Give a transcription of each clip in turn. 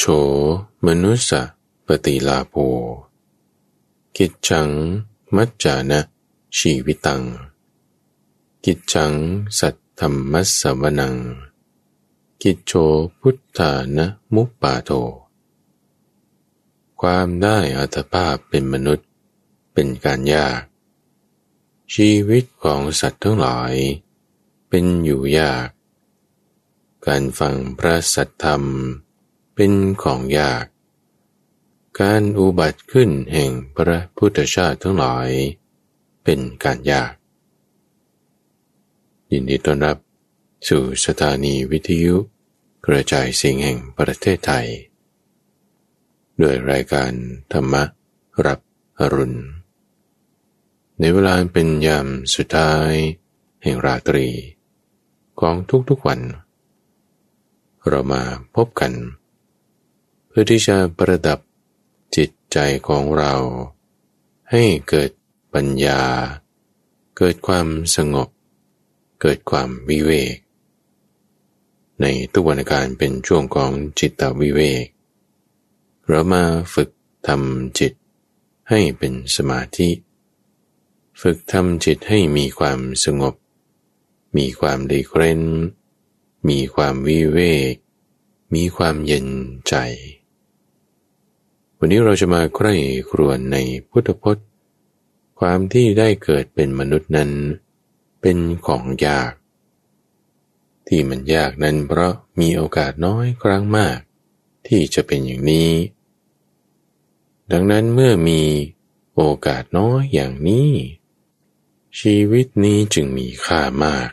โฉ มนุสสะปฏิลาโภกิจฉัง มัจจานะ ชีวิตัง กิจฉัง สัตธรรมัสสวนัง กิจโฉพุทธานะมุปปาโท ความได้อัตภาพเป็นมนุษย์เป็นการยาก ชีวิตของสัตว์ทั้งหลาย เป็นอยู่ยาก การฟังพระสัทธรรม เป็นของยาก การอุบัติขึ้นแห่งพระพุทธชาติทั้งหลาย เป็นการยาก ยินดีต้อนรับสู่สถานีวิทยุกระจายเสียงแห่งประเทศไทย ด้วยรายการธรรมรับอรุณ ในเวลาเป็นยามสุดท้ายแห่งราตรี ของทุกๆวัน เรามาพบกัน พื่อที่จะประดับจิตใจของเรา ให้เกิดปัญญา เกิดความสงบ เกิดความวิเวก ในตุวันการเป็นช่วงของจิตตวิเวก เรามาฝึกทำจิตให้เป็นสมาธิ ฝึกทำจิตให้มีความสงบ มีความดีเกรนมีความวิเวก มีความเย็นใจ วันนี้เราจะมาใคร่ครวญในพุทธพจน์ ความที่ได้เกิดเป็นมนุษย์นั้น เป็นของยาก ที่มันยากนั้นเพราะมีโอกาสน้อยครั้งมาก ที่จะเป็นอย่างนี้ ดังนั้นเมื่อมีโอกาสน้อยอย่างนี้ ชีวิตนี้จึงมีค่ามาก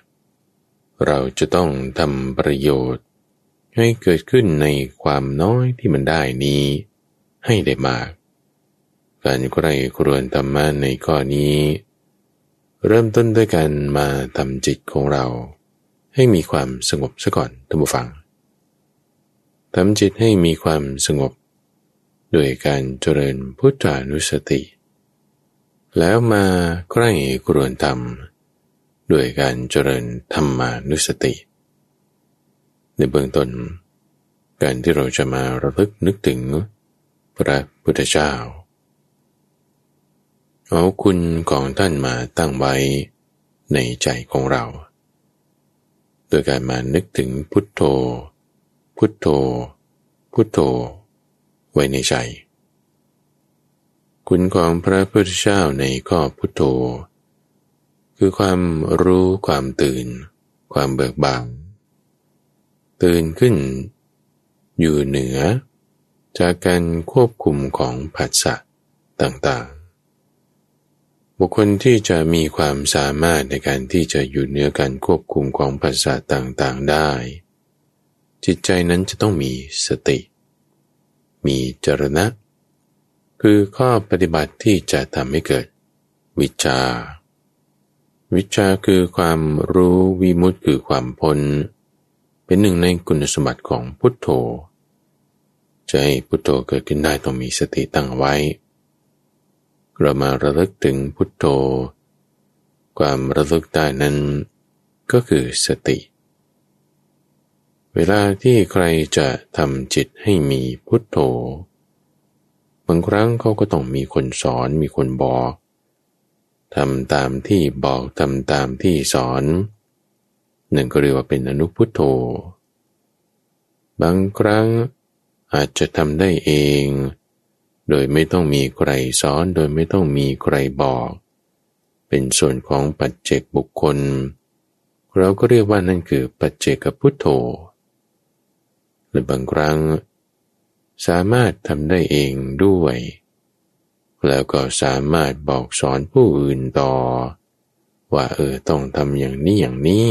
เราจะต้องทำประโยชน์ ให้เกิดขึ้นในความน้อยที่มันได้นี้ ให้ได้มาก การใครครวญธรรมะในข้อนี้ เริ่มต้นด้วยการมาทำจิตของเรา ให้มีความสงบซะก่อนท่านผู้ฟังทำจิตให้มีความสงบโดยการเจริญพุทธานุสติ แล้วมาใกล้กรวนธรรมด้วยการเจริญธรรมานุสติ ในเบื้องต้น การที่เราจะมาระลึกนึกถึง พระพุทธเจ้า เอาคุณของท่านมาตั้งไว้ในใจของเรา โดยการมานึกถึงพุทโธ พุทโธ พุทโธ ไว้ในใจ คุณของพระพุทธเจ้าในข้อพุทโธ คือความรู้ความตื่น ความเบิกบานตื่นขึ้น อยู่เหนือ จากการควบคุมของผัสสะต่างๆ บุคคลที่จะมีความสามารถในการที่จะอยู่เหนือการควบคุมของผัสสะต่างๆได้ จิตใจนั้นจะต้องมีสติ มีจรณะ คือข้อปฏิบัติที่จะทำให้เกิดวิชา วิชาคือความรู้วิมุตติคือความพ้น เป็นหนึ่งในคุณสมบัติของพุทโธ จะให้พุทโธเกิดขึ้นได้ต้องมีสติตั้งไว้ เรามาระลึกถึงพุทโธ ความระลึกได้นั้นก็คือสติ เวลาที่ใครจะทำจิตให้มีพุทโธ บางครั้งเขาก็ต้องมีคนสอนมีคนบอกทำตามที่บอกทำตามที่สอนหนั่นก็เรียกว่าเป็นอนุพุทโธ บางครั้ง อาจจะทำได้เอง โดยไม่ต้องมีใครสอน โดยไม่ต้องมีใครบอก เป็นส่วนของปัจเจกบุคคล เราก็เรียกว่านั่นคือปัจเจกพุทโธหรือบางครั้ง สามารถทำได้เองด้วย แล้วก็สามารถบอกสอนผู้อื่นต่อ ว่าเออต้องทำอย่างนี้อย่างนี้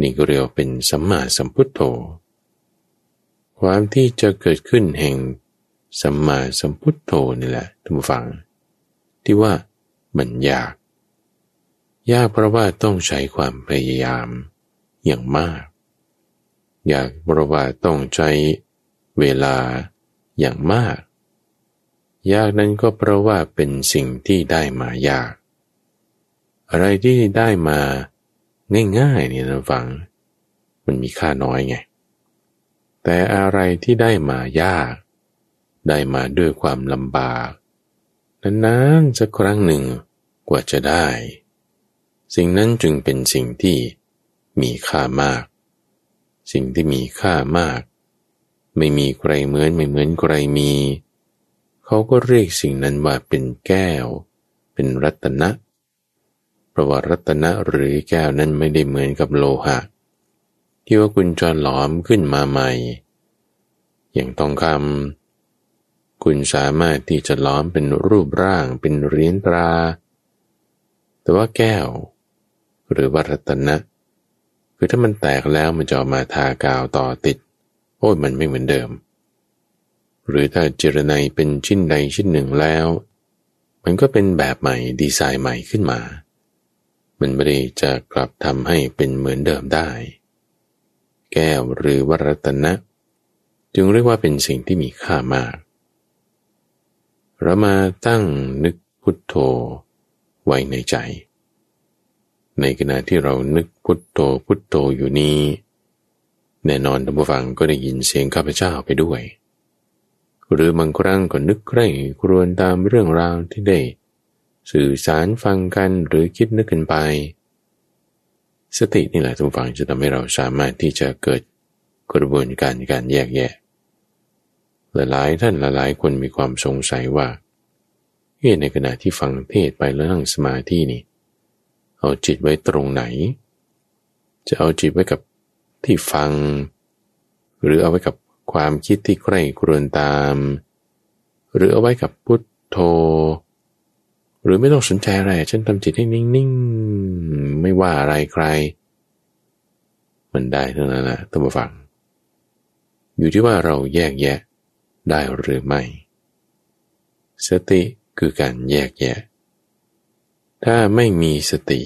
นี่ก็เรียกเป็นสัมมาสัมพุทโธ ความที่จะเกิดขึ้นแห่งสัมมาสัมพุทโธนี่แหละท่านผู้ฟัง ที่ว่ามันยาก ยากเพราะว่าต้องใช้ความพยายามอย่างมาก ยากเพราะว่าต้องใช้เวลาอย่างมาก ยากนั้นก็เพราะว่าเป็นสิ่งที่ได้มายาก อะไรที่ได้มาง่ายๆเนี่ยนะฟัง มันมีค่าน้อยไง แต่อะไรที่ได้มายาก ได้มาด้วยความลำบากนานๆสักครั้งหนึ่งกว่าจะได้ สิ่งนั้นจึงเป็นสิ่งที่มีค่ามาก สิ่งที่มีค่ามาก ไม่มีใครเหมือนไม่เหมือนใครมี เขาก็เรียกสิ่งนั้นว่าเป็นแก้ว เป็นรัตนะเพราะว่ารัตนะหรือแก้วนั้นไม่ได้เหมือนกับโลหะ ที่ว่าคุณจรหลอมขึ้นมาใหม่ อย่างทองคำคุณสามารถที่จะล้อมเป็นรูปร่างเป็นเหรียญตรา แต่ว่าแก้ว หรือวัรัตนะ คือถ้ามันแตกแล้วมันจะออกมาทากาวต่อติด โอ้ยมันไม่เหมือนเดิม หรือถ้าเจรไนเป็นชิ้นใดชิ้นหนึ่งแล้ว มันก็เป็นแบบใหม่ดีไซน์ใหม่ขึ้นมา มันไม่ได้จะกลับทำให้เป็นเหมือนเดิมได้ แก้วหรือวรัตนะ จึงเรียกว่าเป็นสิ่งที่มีค่ามาก เรามาตั้งนึกพุทโธไว้ในใจ ในขณะที่เรานึกพุทโธพุทโธอยู่นี้ แน่นอนท่านผู้ฟังก็ได้ยินเสียงข้าพเจ้าไปด้วย หรือบางครั้งก็นึกใคร่ครวญตามเรื่องราวที่ได้ สื่อสารฟังกันหรือคิดนึกกันไป สตินี่แหละทุกฝังจะทำให้เราสามารถที่จะเกิดกระบวนการการแยกแยะหลายท่านหลายคนมีความสงสัยว่าเฮ้ในขณะที่ฟังเทศไปแล้วนั่งสมาธินี่ เอาจิตไว้ตรงไหน จะเอาจิตไว้กับที่ฟัง หรือเอาไว้กับความคิดที่ใกล้ครวนตาม หรือเอาไว้กับพุทโธ หรือไม่ต้องสนใจอะไร ฉันทำจิตให้นิ่งๆ ไม่ว่าอะไรใคร มันได้เท่านั้นแหละท่านผู้ฟัง อยู่ที่ว่าเราแยกแยะได้หรือไม่ สติคือการแยกแยะ ถ้าไม่มีสติ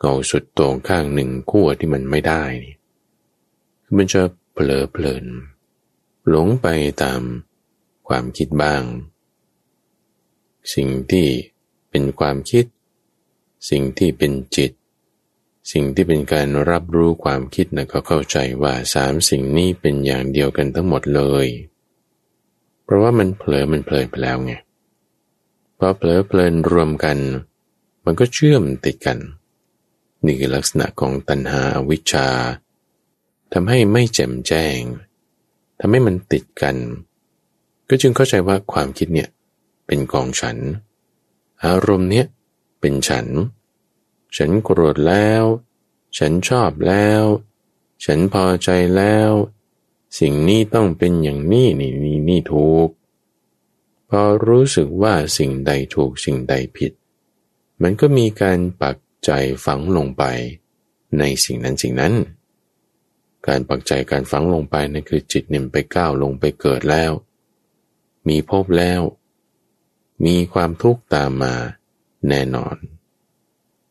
เอาสุดตรงข้างหนึ่งขั้วที่มันไม่ได้นี่มันจะเผลอเพลิน หลงไปตามความคิดบ้าง สิ่งที่เป็นความคิด สิ่งที่เป็นจิต สิ่งที่เป็นการรับรู้ความคิดนะก็เข้าใจว่าสามสิ่งนี้เป็นอย่างเดียวกันทั้งหมดเลย เพราะว่ามันเผลอมันเพลินไปแล้วไงพอเผลอเพลินรวมกัน มันก็เชื่อมติดกันนี่คือลักษณะของตัณหาวิชาทำให้ไม่แจ่มแจ้งทำให้มันติดกัน ก็จึงเข้าใจว่าความคิดเนี่ย เป็นของฉัน อารมณ์เนี้ยเป็นฉัน ฉันโกรธแล้ว ฉันชอบแล้ว ฉันพอใจแล้ว สิ่งนี้ต้องเป็นอย่างนี้นี่นี่นี่ถูก พอรู้สึกว่าสิ่งใดถูกสิ่งใดผิด มันก็มีการปักใจฝังลงไปในสิ่งนั้นสิ่งนั้น การปักใจการฝังลงไปนั่นคือจิตเนี่ยไปก้าวลงไปเกิดแล้ว มีพบแล้ว มีความทุกข์ตามมาแน่นอน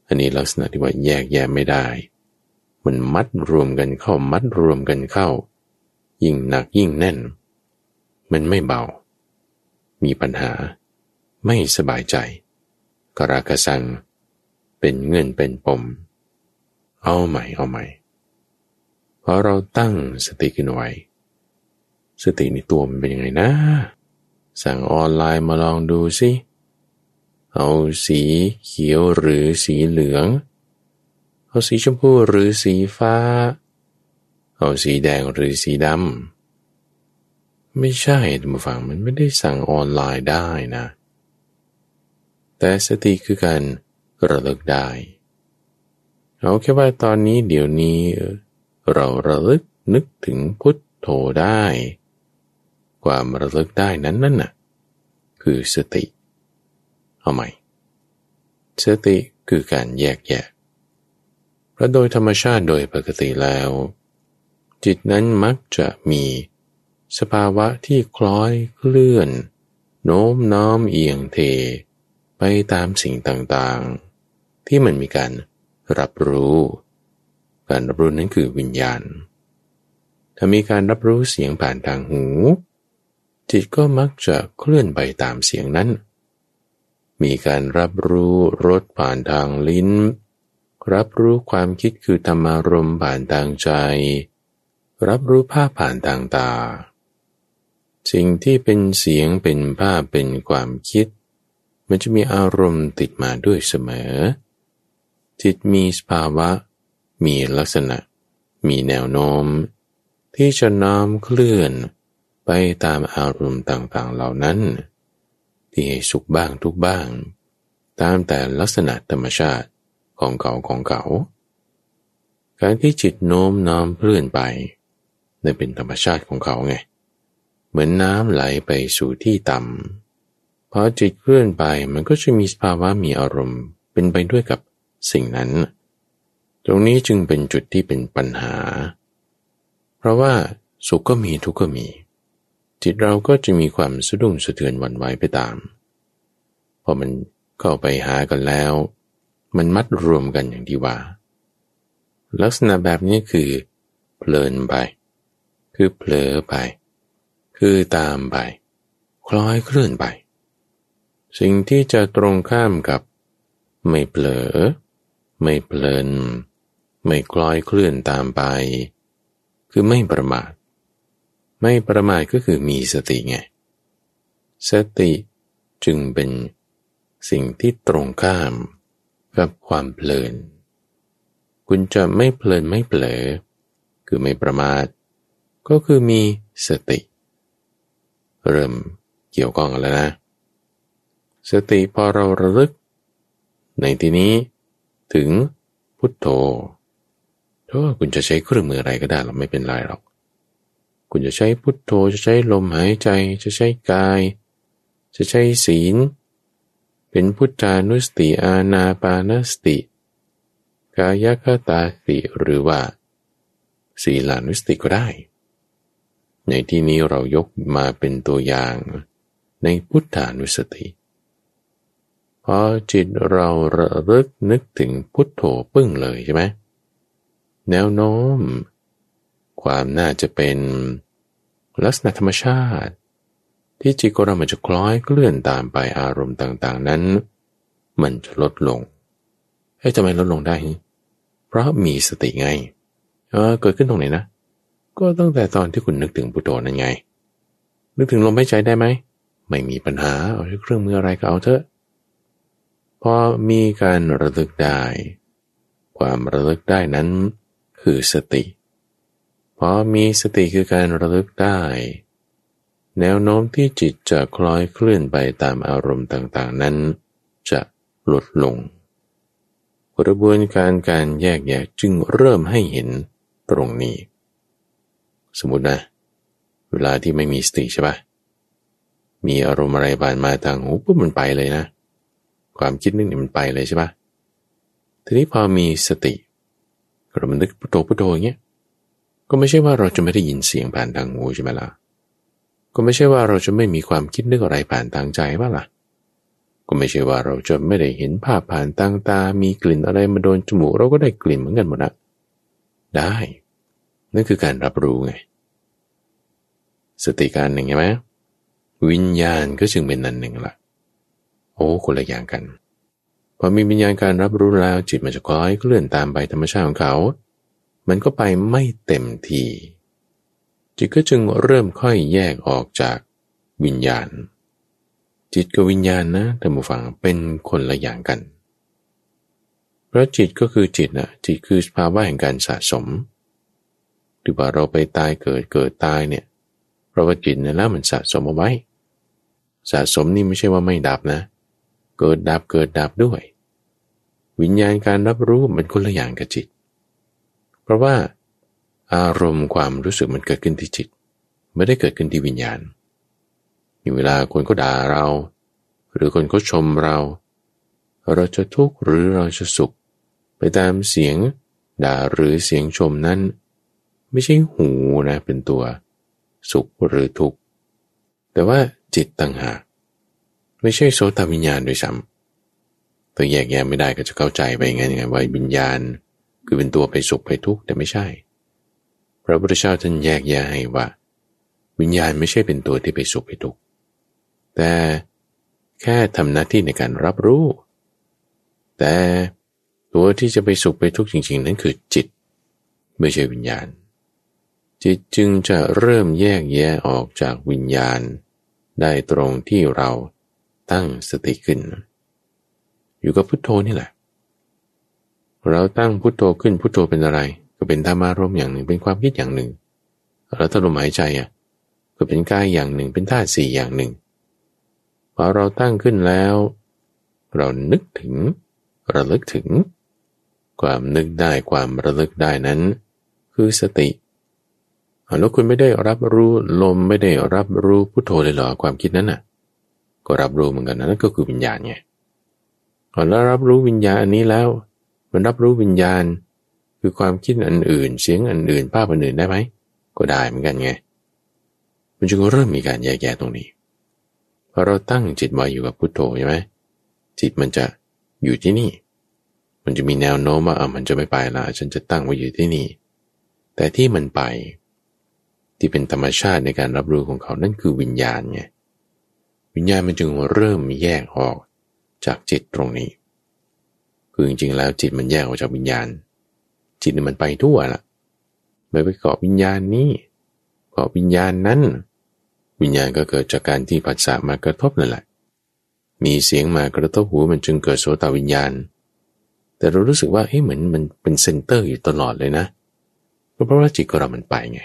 อันนี้ลักษณะที่ว่าแยกแยะไม่ได้ มันมัดรวมกันเข้ามัดรวมกันเข้า ยิ่งหนักยิ่งแน่น มันไม่เบา มีปัญหา ไม่สบายใจ กรากระสัง เป็นเงินเป็นปม เอาใหม่เอาใหม่พอเราตั้งสติขึ้นไว้ สติในตัวมันเป็นยังไงนะ สั่งออนไลน์มาลองดูสิเอาสีเขียวหรือสีเหลือง เอาสีชมพูหรือสีฟ้า เอาสีแดงหรือสีดำ ไม่ใช่ท่านผู้ฟังมันไม่ได้สั่งออนไลน์ได้นะ แต่สติคือการระลึกได้ เอาแค่ว่าตอนนี้เดี๋ยวนี้ เราระลึกนึกถึงพุทโธได้ ความระลึกได้นั้นนั่นน่ะคือสติ เอาใหม่ สติคือการแยกแยะเพราะโดยธรรมชาติโดยปกติแล้ว จิตนั้นมักจะมีสภาวะที่คล้อยเคลื่อน โน้มน้อมเอียงเท ไปตามสิ่งต่างๆ ที่มันมีการรับรู้ การรับรู้นั้นคือวิญญาณ ถ้ามีการรับรู้เสียงผ่านทางหู จิตก็มักจะเคลื่อนไปตามเสียงนั้น มีการรับรู้รสผ่านทางลิ้น รับรู้ความคิดคือธรรมารมผ่านทางใจ รับรู้ภาพผ่านทางตา สิ่งที่เป็นเสียงเป็นภาพเป็นความคิด มันจะมีอารมณ์ติดมาด้วยเสมอ จิตมีสภาวะ มีลักษณะ มีแนวโน้ม ที่จะน้อมเคลื่อน ไปตามอารมณ์ต่างๆเหล่านั้น ที่ให้สุขบ้างทุกบ้าง ตามแต่ลักษณะธรรมชาติของเขาของเขา การที่จิตโน้มน้อมเคลื่อนไปนั่นเป็นธรรมชาติของเขาไง เหมือนน้ำไหลไปสู่ที่ต่ำพอจิตเคลื่อนไปมันก็จะมีสภาวะมีอารมณ์ เป็นไปด้วยกับสิ่งนั้น ตรงนี้จึงเป็นจุดที่เป็นปัญหา เพราะว่าสุขก็มีทุกข์ก็มี จิตเราก็จะมีความสะดุ้งสะเทือนวันไหวไปตาม พอมันเข้าไปหากันแล้ว มันมัดรวมกันอย่างที่ว่า ลักษณะแบบนี้คือ เพลินไป คือเผลอไป คือตามไป คล้อยเคลื่อนไป สิ่งที่จะตรงข้ามกับ ไม่เผลอ ไม่เพลิน ไม่คล้อยเคลื่อนตามไป คือไม่ประมาท ไม่ประมาทก็คือมีสติไง สติจึงเป็นสิ่งที่ตรงข้ามกับความเพลิน คุณจะไม่เพลินไม่เผลอ คือไม่ประมาท ก็คือมีสติ เริ่มเกี่ยวข้องแล้วนะ สติพอเราระลึก ในที่นี้ถึงพุทโธถ้าคุณจะใช้เครื่องมืออะไรก็ได้เราไม่เป็นไรหรอก คุณจะใช้พุทโธจะใช้ลมหายใจจะใช้กาย จะใช้ศีล เป็นพุทธานุสติอาณาปานสติ กายคตาสติหรือว่า ศีลานุสติก็ได้ ในที่นี้เรายกมาเป็นตัวอย่างในพุทธานุสติพอจิตเราระลึกนึกถึงพุทโธปึ้งเลยใช่ไหมแนวโน้ม ความน่าจะเป็น ลักษณะธรรมชาติ ที่จิตของเรามันจะคล้อยเคลื่อนตามไปอารมณ์ต่างๆนั้น มันจะลดลงให้ทำไมลดลงได้ เพราะมีสติไง เออเกิดขึ้นตรงไหนนะ ก็ตั้งแต่ตอนที่คุณนึกถึงพุทโธนั่นไง นึกถึงลมหายใจได้ไหม ไม่มีปัญหา เอาเครื่องมืออะไรก็เอาเถอะ พอมีการระลึกได้ ความระลึกได้นั้นคือสติ อมีสติคือการระลึกได้ แนวโน้มที่จิตจะคล้อยเคลื่อนไปตามอารมณ์ต่างๆนั้น จะลดลง กระบวนการการแยกแยะจึงเริ่มให้เห็นตรงนี้ สมมตินะ เวลาที่ไม่มีสติใช่ปะมีอารมณ์อะไรผ่านมาทางหูปุ๊บมันไปเลยนะ ความคิดนึกนี่มันไปเลยใช่ปะทีนี้พอมีสติเรามันนึกพุทโธพุทโธอย่างเงี้ย ก็ไม่ใช่ว่าเราจะไม่ได้ยินเสียงผ่านทางหูใช่ไหมล่ะ ก็ไม่ใช่ว่าเราจะไม่มีความคิดนึกอะไรผ่านทางใจว่าล่ะ ก็ไม่ใช่ว่าเราจะไม่ได้เห็นภาพผ่านทางตา มีกลิ่นอะไรมาโดนจมูกเราก็ได้กลิ่นเหมือนกันหมดนะได้ นั่นคือการรับรู้ไง สติการหนึ่งใช่ไหมวิญญาณก็จึงเป็นนันหนึ่งละโอ้คนละอย่างกัน พอมีวิญญาณการรับรู้แล้วจิตมันจะคล้อยเคลื่อนตามไปธรรมชาติของเขา มันก็ไปไม่เต็มทีจิตก็จึงเริ่มค่อยแยกออกจากวิญญาณ จิตกับวิญญาณนะท่านผู้ฟังเป็นคนละอย่างกัน เพราะจิตก็คือจิตนะจิตคือภาวะแห่งการสะสมหรือว่าเราไปตายเกิดเกิดตายเนี่ยเพราะว่าจิตเนี่ยแล้วมันสะสมเอาไว้ สะสมนี่ไม่ใช่ว่าไม่ดับนะ เกิดดับเกิดดับด้วย วิญญาณการรับรู้มันคนละอย่างกับจิต เพราะว่าอารมณ์ความรู้สึกมันเกิดขึ้นที่จิต ไม่ได้เกิดขึ้นที่วิญญาณมีเวลาคนก็ด่าเรา หรือคนก็ชมเรา เราจะทุกข์หรือเราจะสุข ไปตามเสียงด่าหรือเสียงชมนั้น ไม่ใช่หูนะเป็นตัว สุขหรือทุกข์แต่ว่าจิตต่างหากไม่ใช่โสตวิญญาณด้วยซ้ำตัวแยกแยะไม่ได้ก็จะเข้าใจไปงั้นไงว่าวิญญาณ คือเป็นตัวไปสุขไปทุกข์แต่ไม่ใช่ พระพุทธเจ้าท่านแยกแยะให้ว่า วิญญาณไม่ใช่เป็นตัวที่ไปสุขไปทุกข์แต่แค่ทำหน้าที่ในการรับรู้ แต่ตัวที่จะไปสุขไปทุกข์จริง ๆ นั้นคือจิต ไม่ใช่วิญญาณ จิตจึงจะเริ่มแยกแยะออกจากวิญญาณ ได้ตรงที่เราตั้งสติขึ้น อยู่กับพุทโธนี่แหละ เราตั้งพุทโธขึ้นพุทโธเป็นอะไร ก็เป็นธรรมารมอย่างหนึ่ง เป็นความคิดอย่างหนึ่งเราถ้าลมหายใจอะ ก็เป็นกายอย่างหนึ่ง เป็นธาตุสี่อย่างหนึ่งพอเราตั้งขึ้นแล้ว เรานึกถึง ระลึกถึง ความนึกได้ความระลึกได้นั้น คือสติแล้วคุณไม่ได้รับรู้ลมไม่ได้รับรู้พุทโธเลยเหรอความคิดนั้นน่ะ ก็รับรู้เหมือนกันนะนั่นก็คือวิญญาณไงพอแล้วรับรู้วิญญาณอันนี้แล้ว มันรับรู้วิญญาณ คือความคิดอันอื่น เสียงอันอื่น ภาพอันอื่นได้ไหม ก็ได้เหมือนกันไง มันจึงเริ่มมีการแยกแยะตรงนี้พอเราตั้งจิตไว้อยู่กับพุทโธใช่ไหมจิตมันจะอยู่ที่นี่ มันจะมีแนวโน้มว่าอะมันจะไม่ไปละฉันจะตั้งไว้อยู่ที่นี่ แต่ที่มันไป ที่เป็นธรรมชาติในการรับรู้ของเขานั่นคือวิญญาณไงวิญญาณมันจึงเริ่มแยกออกจากจิตตรงนี้ คือจริงๆแล้วจิตมันแยกออกจากวิญญาณ จิตมันไปทั่วละไม่ไปเกาะวิญญาณนี้เกาะวิญญาณนั้น วิญญาณก็เกิดจากการที่ผัสสะมากระทบนั่นแหละ มีเสียงมากระทบหูมันจึงเกิดโสตวิญญาณ แต่เรารู้สึกว่าเฮ้ยเหมือนมันเป็น center อยู่ตลอดเลยนะก็เพราะว่าจิตของเรามันไปไง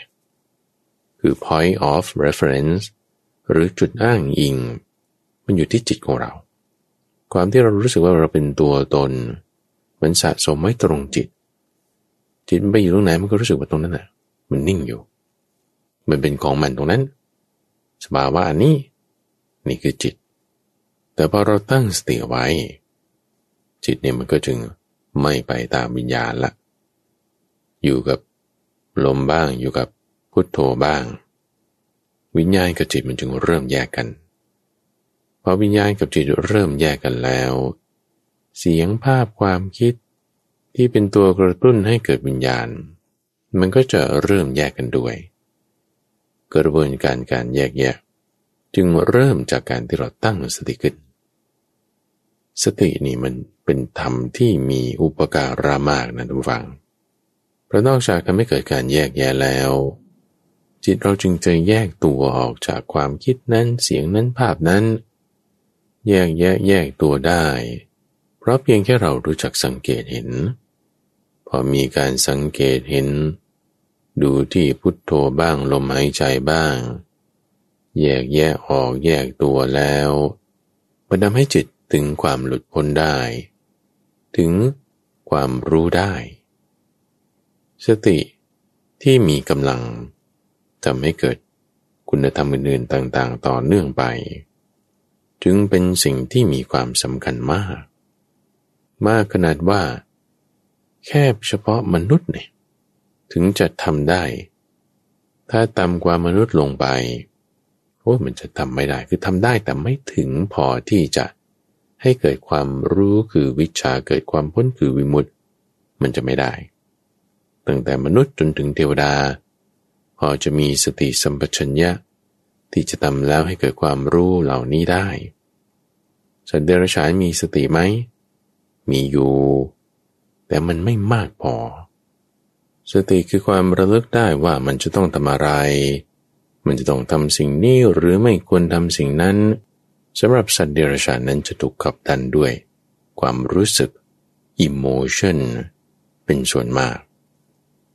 คือ point of reference หรือจุดอ้างอิง มันอยู่ที่จิตของเรา ความที่เรารู้สึกว่าเราเป็นตัวตน มันสะสมไว้ตรงจิต จิตมันไปอยู่ตรงไหนมันก็รู้สึกว่าตรงนั้นน่ะ มันนิ่งอยู่ มันเป็นของมันตรงนั้น สภาวะอันนี้ นี่คือจิต แต่พอเราตั้งสติไว้ จิตเนี่ยมันก็จึงไม่ไปตามวิญญาณละ อยู่กับลมบ้างอยู่กับพุทโธบ้าง วิญญาณกับจิตมันจึงเริ่มแยกกัน อวิญญาณกับจิตเริ่มแยกกันแล้ว เสียงภาพความคิดที่เป็นตัวกระตุ้นให้เกิดวิญญาณ มันก็จะเริ่มแยกกันด้วย กระบวนการการแยกแยะ จึงเริ่มจากการที่เราตั้งสติขึ้น สตินี่มันเป็นธรรมที่มีอุปการามากนะทุกฝังเพราะนอกจากทำให้เกิดการแยกแยะแล้ว จิตเราจึงจะแยกตัวออกจากความคิดนั้นเสียงนั้นภาพนั้น แยกแยะแยกตัวได้ เพราะเพียงแค่เรารู้จักสังเกตเห็น พอมีการสังเกตเห็น ดูที่พุทโธบ้างลมหายใจบ้าง แยกแยะออกแยกตัวแล้วมันทำให้จิตถึงความหลุดพ้นได้ ถึงความรู้ได้ สติที่มีกำลังทำให้เกิดคุณธรรมอื่นๆต่าง ๆ ต่อเนื่องไป จึงเป็นสิ่งที่มีความสำคัญมาก มากขนาดว่า แค่เฉพาะมนุษย์เนี่ยถึงจะทำได้ ถ้าต่ำกว่ามนุษย์ลงไปโอ้มันจะทำไม่ได้ คือทำได้แต่ไม่ถึงพอที่จะให้เกิดความรู้คือวิชาเกิดความพ้นคือวิมุตติ มันจะไม่ได้ ตั้งแต่มนุษย์จนถึงเทวดา พอจะมีสติสัมปชัญญะ ที่จะทำแล้วให้เกิดความรู้เหล่านี้ได้ สัตว์เดรัจฉานมีสติไหม มีอยู่ แต่มันไม่มากพอ สติคือความระลึกได้ว่ามันจะต้องทำอะไร มันจะต้องทำสิ่งนี้หรือไม่ควรทำสิ่งนั้นสำหรับสัตว์เดรัจฉานนั้นจะถูกขับดันด้วย ความรู้สึก emotion เป็นส่วนมาก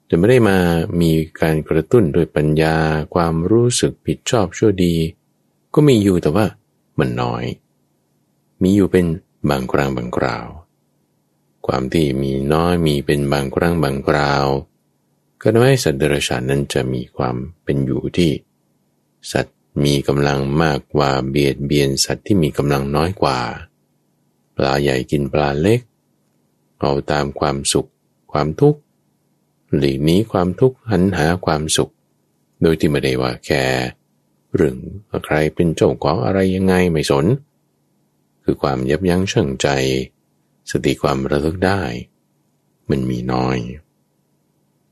จะไม่ได้มามีการกระตุ้นด้วยปัญญา ความรู้สึกผิดชอบชั่วดี ก็มีอยู่แต่ว่ามันน้อย มีอยู่เป็นบางครั้งบางคราว ความที่มีน้อยมีเป็นบางครั้งบางคราว ก็ทำให้สัตว์เดรัจฉานนั้นจะมีความเป็นอยู่ที่ สัตว์มีกำลังมากกว่าเบียดเบียนสัตว์ที่มีกำลังน้อยกว่า ปลาใหญ่กินปลาเล็ก เอาตามความสุข ความทุกข์ หลีกนี้ความทุกข์หันหาความสุข โดยที่ไม่ได้ว่าแค่เรื่องใครเป็นเจ้าของอะไรยังไงไม่สน คือความยับยั้งชั่งใจ สติความระลึกได้ มันมีน้อย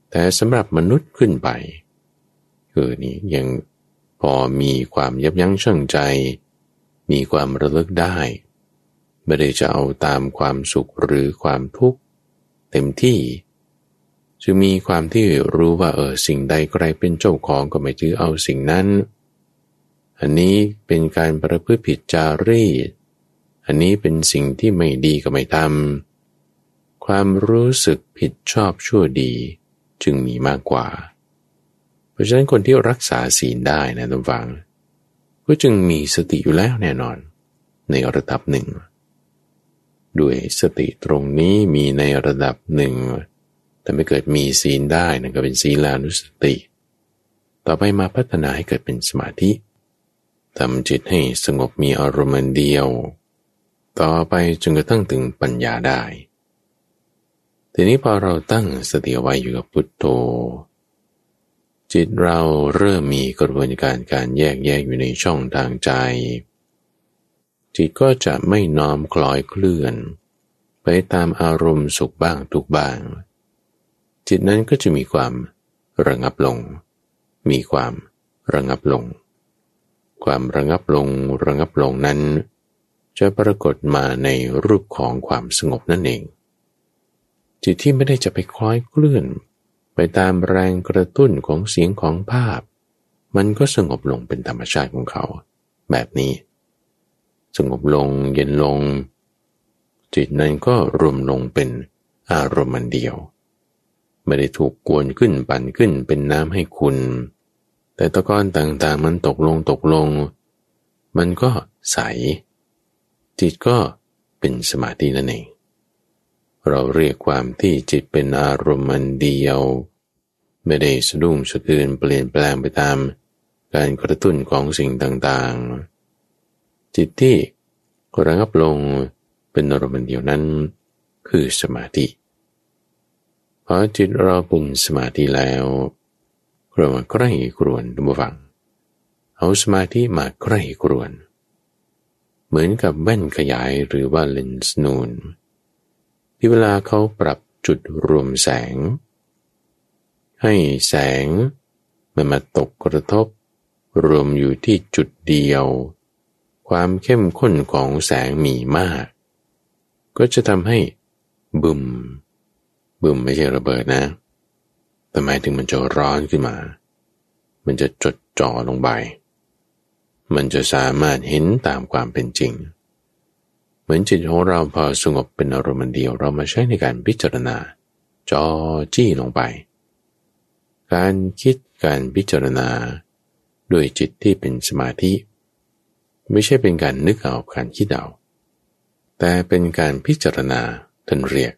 แต่สำหรับมนุษย์ขึ้นไป คือนี่ยังพอมีความยับยั้งชั่งใจ มีความระลึกได้ ไม่ได้จะเอาตามความสุขหรือความทุกข์เต็มที่ จึงมีความที่รู้ว่าเออสิ่งใดใครเป็นเจ้าของก็ไม่ถือเอาสิ่งนั้น อันนี้เป็นการประพฤติผิดจารีต อันนี้เป็นสิ่งที่ไม่ดีก็ไม่ทำ ความรู้สึกผิดชอบชั่วดีจึงมีมากกว่า เพราะฉะนั้นคนที่รักษาศีลได้นะทุกฝัง ก็จึงมีสติอยู่แล้วแน่นอน ในระดับหนึ่ง ด้วยสติตรงนี้มีในระดับหนึ่ง แต่ไม่เกิดมีศีลได้นั่นก็เป็นศีลานุสติ ต่อไปมาพัฒนาให้เกิดเป็นสมาธิทำจิตให้สงบมีอารมณ์เดียว ต่อไปจนกระทั่งถึงปัญญาได้ ทีนี้พอเราตั้งสติไว้อยู่กับพุทโธ จิตเราเริ่มมีกระบวนการการแยกแยกอยู่ในช่องทางใจ จิตก็จะไม่น้อมคล้อยเคลื่อน ไปตามอารมณ์สุขบ้างทุกบ้าง จิตนั้นก็จะมีความระงับลง มีความระงับลง ความระงับลงระงับลงนั้น จะปรากฏมาในรูปของความสงบนั่นเอง จิตที่ไม่ได้จะไปคล้อยเคลื่อน ไปตามแรงกระตุ้นของเสียงของภาพ มันก็สงบลงเป็นธรรมชาติของเขา แบบนี้ สงบลงเย็นลง จิตนั้นก็รวมลงเป็นอารมณ์เดียว ไม่ได้ถูกกวนขึ้นปั่นขึ้นเป็นน้ำให้คุณ แต่ตะกอนต่างๆมันตกลงตกลง มันก็ใส จิตก็เป็นสมาธินั่นเอง เราเรียกความที่จิตเป็นอารมณ์มันเดียว ไม่ได้สะดุ้งสะเทือนเปลี่ยนแปลงไปตาม การกระตุ้นของสิ่งต่างๆ จิตที่ระงับลงเป็นอารมณ์เดียวนั้น คือสมาธิ อจิตเราเป็นสมาธิแล้วเรามาใกล้กรวนดูฟัง เอาสมาธิมาใกล้กรวน เหมือนกับแว่นขยายหรือว่าเลนส์นูน ที่เวลาเขาปรับจุดรวมแสง ให้แสงมันมาตกกระทบ รวมอยู่ที่จุดเดียว ความเข้มข้นของแสงมีมาก ก็จะทำให้บึม บึ้มไม่ใช่ระเบิดนะแต่หมายถึงมันจะร้อนขึ้นมา มันจะจดจ่อลงไป มันจะสามารถเห็นตามความเป็นจริง เหมือนจิตของเราพอสงบเป็นอารมณ์เดียวเรามาใช้ในการพิจารณาจอจี้ลงไป การคิดการพิจารณา ด้วยจิตที่เป็นสมาธิ ไม่ใช่เป็นการนึกเอาการคิดเอาแต่เป็นการพิจารณาท่านเรียก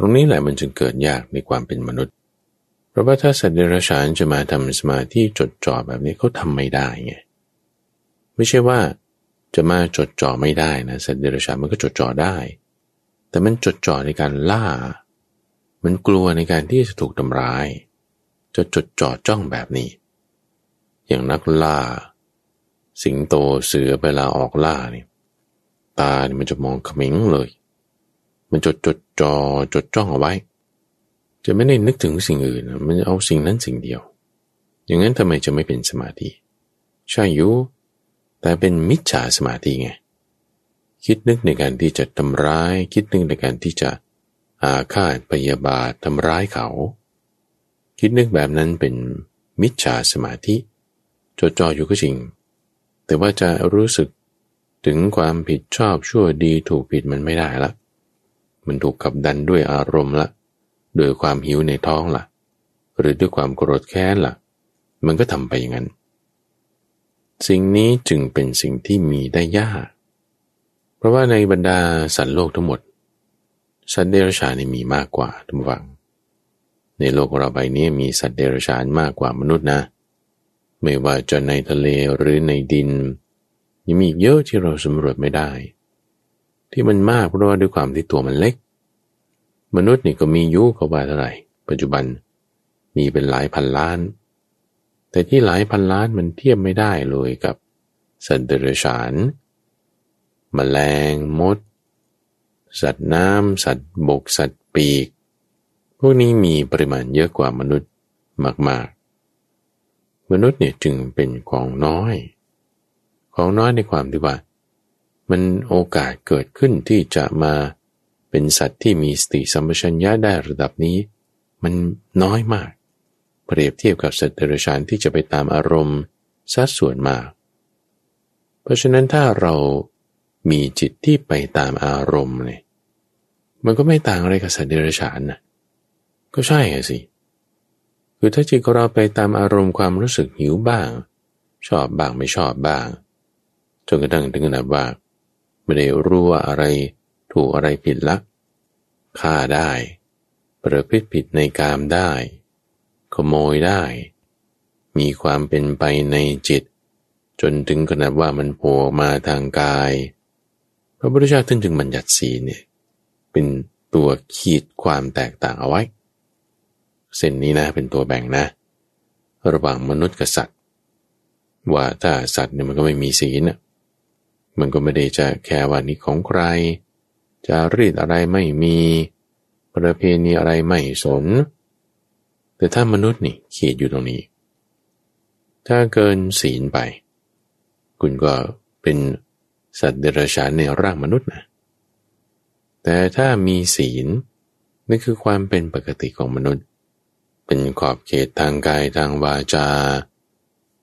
ตรงนี้แหละมันจึงเกิดยากในความเป็นมนุษย์ เพราะว่าถ้าสัตว์เดรัจฉานจะมาทำสมาธิจดจ่อแบบนี้เขาทำไม่ได้ไงไม่ใช่ว่าจะมาจดจ่อไม่ได้นะสัตว์เดรัจฉานมันก็จดจ่อได้ แต่มันจดจ่อในการล่า มันกลัวในการที่จะถูกทำร้าย จะจดจ่อจ้องแบบนี้ อย่างนักล่า สิงโตเสือเวลาออกล่านี่ตาเนี่ยมันจะมองขมิงเลย มันจดจดจอจดจ้องเอาไว้ จะไม่ได้นึกถึงสิ่งอื่น มันเอาสิ่งนั้นสิ่งเดียว อย่างนั้นทำไมจะไม่เป็นสมาธิใช่อยู่แต่เป็นมิจฉาสมาธิไง คิดนึกในการที่จะทำร้าย คิดนึกในการที่จะอาฆาตพยาบาททำร้ายเขา คิดนึกแบบนั้นเป็นมิจฉาสมาธิจดจ่ออยู่ก็จริง แต่ว่าจะรู้สึกถึงความผิดชอบชั่วดีถูกผิดมันไม่ได้ละ มันถูกขับดันด้วยอารมณ์ละด้วยความหิวในท้องละ่ะ หรือด้วยความโกรธแค้นละ่ะ มันก็ทำไปอย่างนั้น สิ่งนี้จึงเป็นสิ่งที่มีได้ยาก เพราะว่าในบรรดาสัตว์โลกทั้งหมด สัตว์เดรัจฉานมีมากกว่าทุกฝัง ในโลกเราใบนี้มีสัตว์เดรัจฉานมากกว่ามนุษย์นะ ไม่ว่าจะในทะเลหรือในดินยังมีเยอะที่เราสำรวจไม่ได้ ที่มันมากเพราะว่าด้วยความที่ตัวมันเล็ก มนุษย์นี่ก็มียุเขาว่าเท่าไหร่ปัจจุบันมีเป็นหลายพันล้าน แต่ที่หลายพันล้านมันเทียบไม่ได้เลยกับสัตว์เดรัจฉานมแมลงมด สัตว์น้ำสัตว์บกสัตว์ปีก พวกนี้มีปริมาณเยอะกว่ามนุษย์มาก ๆ มนุษย์เนี่ยจึงเป็นของน้อย ของน้อยในความที่ว่า มันโอกาสเกิดขึ้นที่จะมาเป็นสัตว์ที่มีสติสัมปชัญญะได้ระดับนี้ มันน้อยมาก เปรียบเทียบกับสัตว์เดรัจฉานที่จะไปตามอารมณ์สัดส่วนมาก เพราะฉะนั้นถ้าเรามีจิตที่ไปตามอารมณ์เนี่ยมันก็ไม่ต่างอะไรกับสัตว์เดรัจฉานนะก็ใช่สิ คือถ้าจิตของเราไปตามอารมณ์ความรู้สึกหิวบ้าง ชอบบ้างไม่ชอบบ้างจนกระทั่งถึงขนาดว่า ไม่ได้รู้ว่าอะไรถูกอะไรผิดลักฆ่าได้ ประพฤติผิดในกามได้ ขโมยได้ มีความเป็นไปในจิต จนถึงขนาดว่ามันโผล่มาทางกาย พระพุทธเจ้าท่านจึงบัญญัติศีเนี่ยเป็นตัวขีดความแตกต่างเอาไว้ เส้นนี้นะเป็นตัวแบ่งนะ ระหว่างมนุษย์กับสัตว์ ว่าถ้าสัตว์เนี่ยมันก็ไม่มีศีลนะ มันก็ไม่ได้จะแค่ว่านี้ของใคร จะรีดอะไรไม่มี ประเพณีอะไรไม่สน แต่ถ้ามนุษย์นี่ขีดอยู่ตรงนี้ ถ้าเกินศีลไป คุณก็เป็นสัตว์เดรัจฉานในร่างมนุษย์นะ แต่ถ้ามีศีลนั่นคือความเป็นปกติของมนุษย์ เป็นขอบเขตทางกายทางวาจา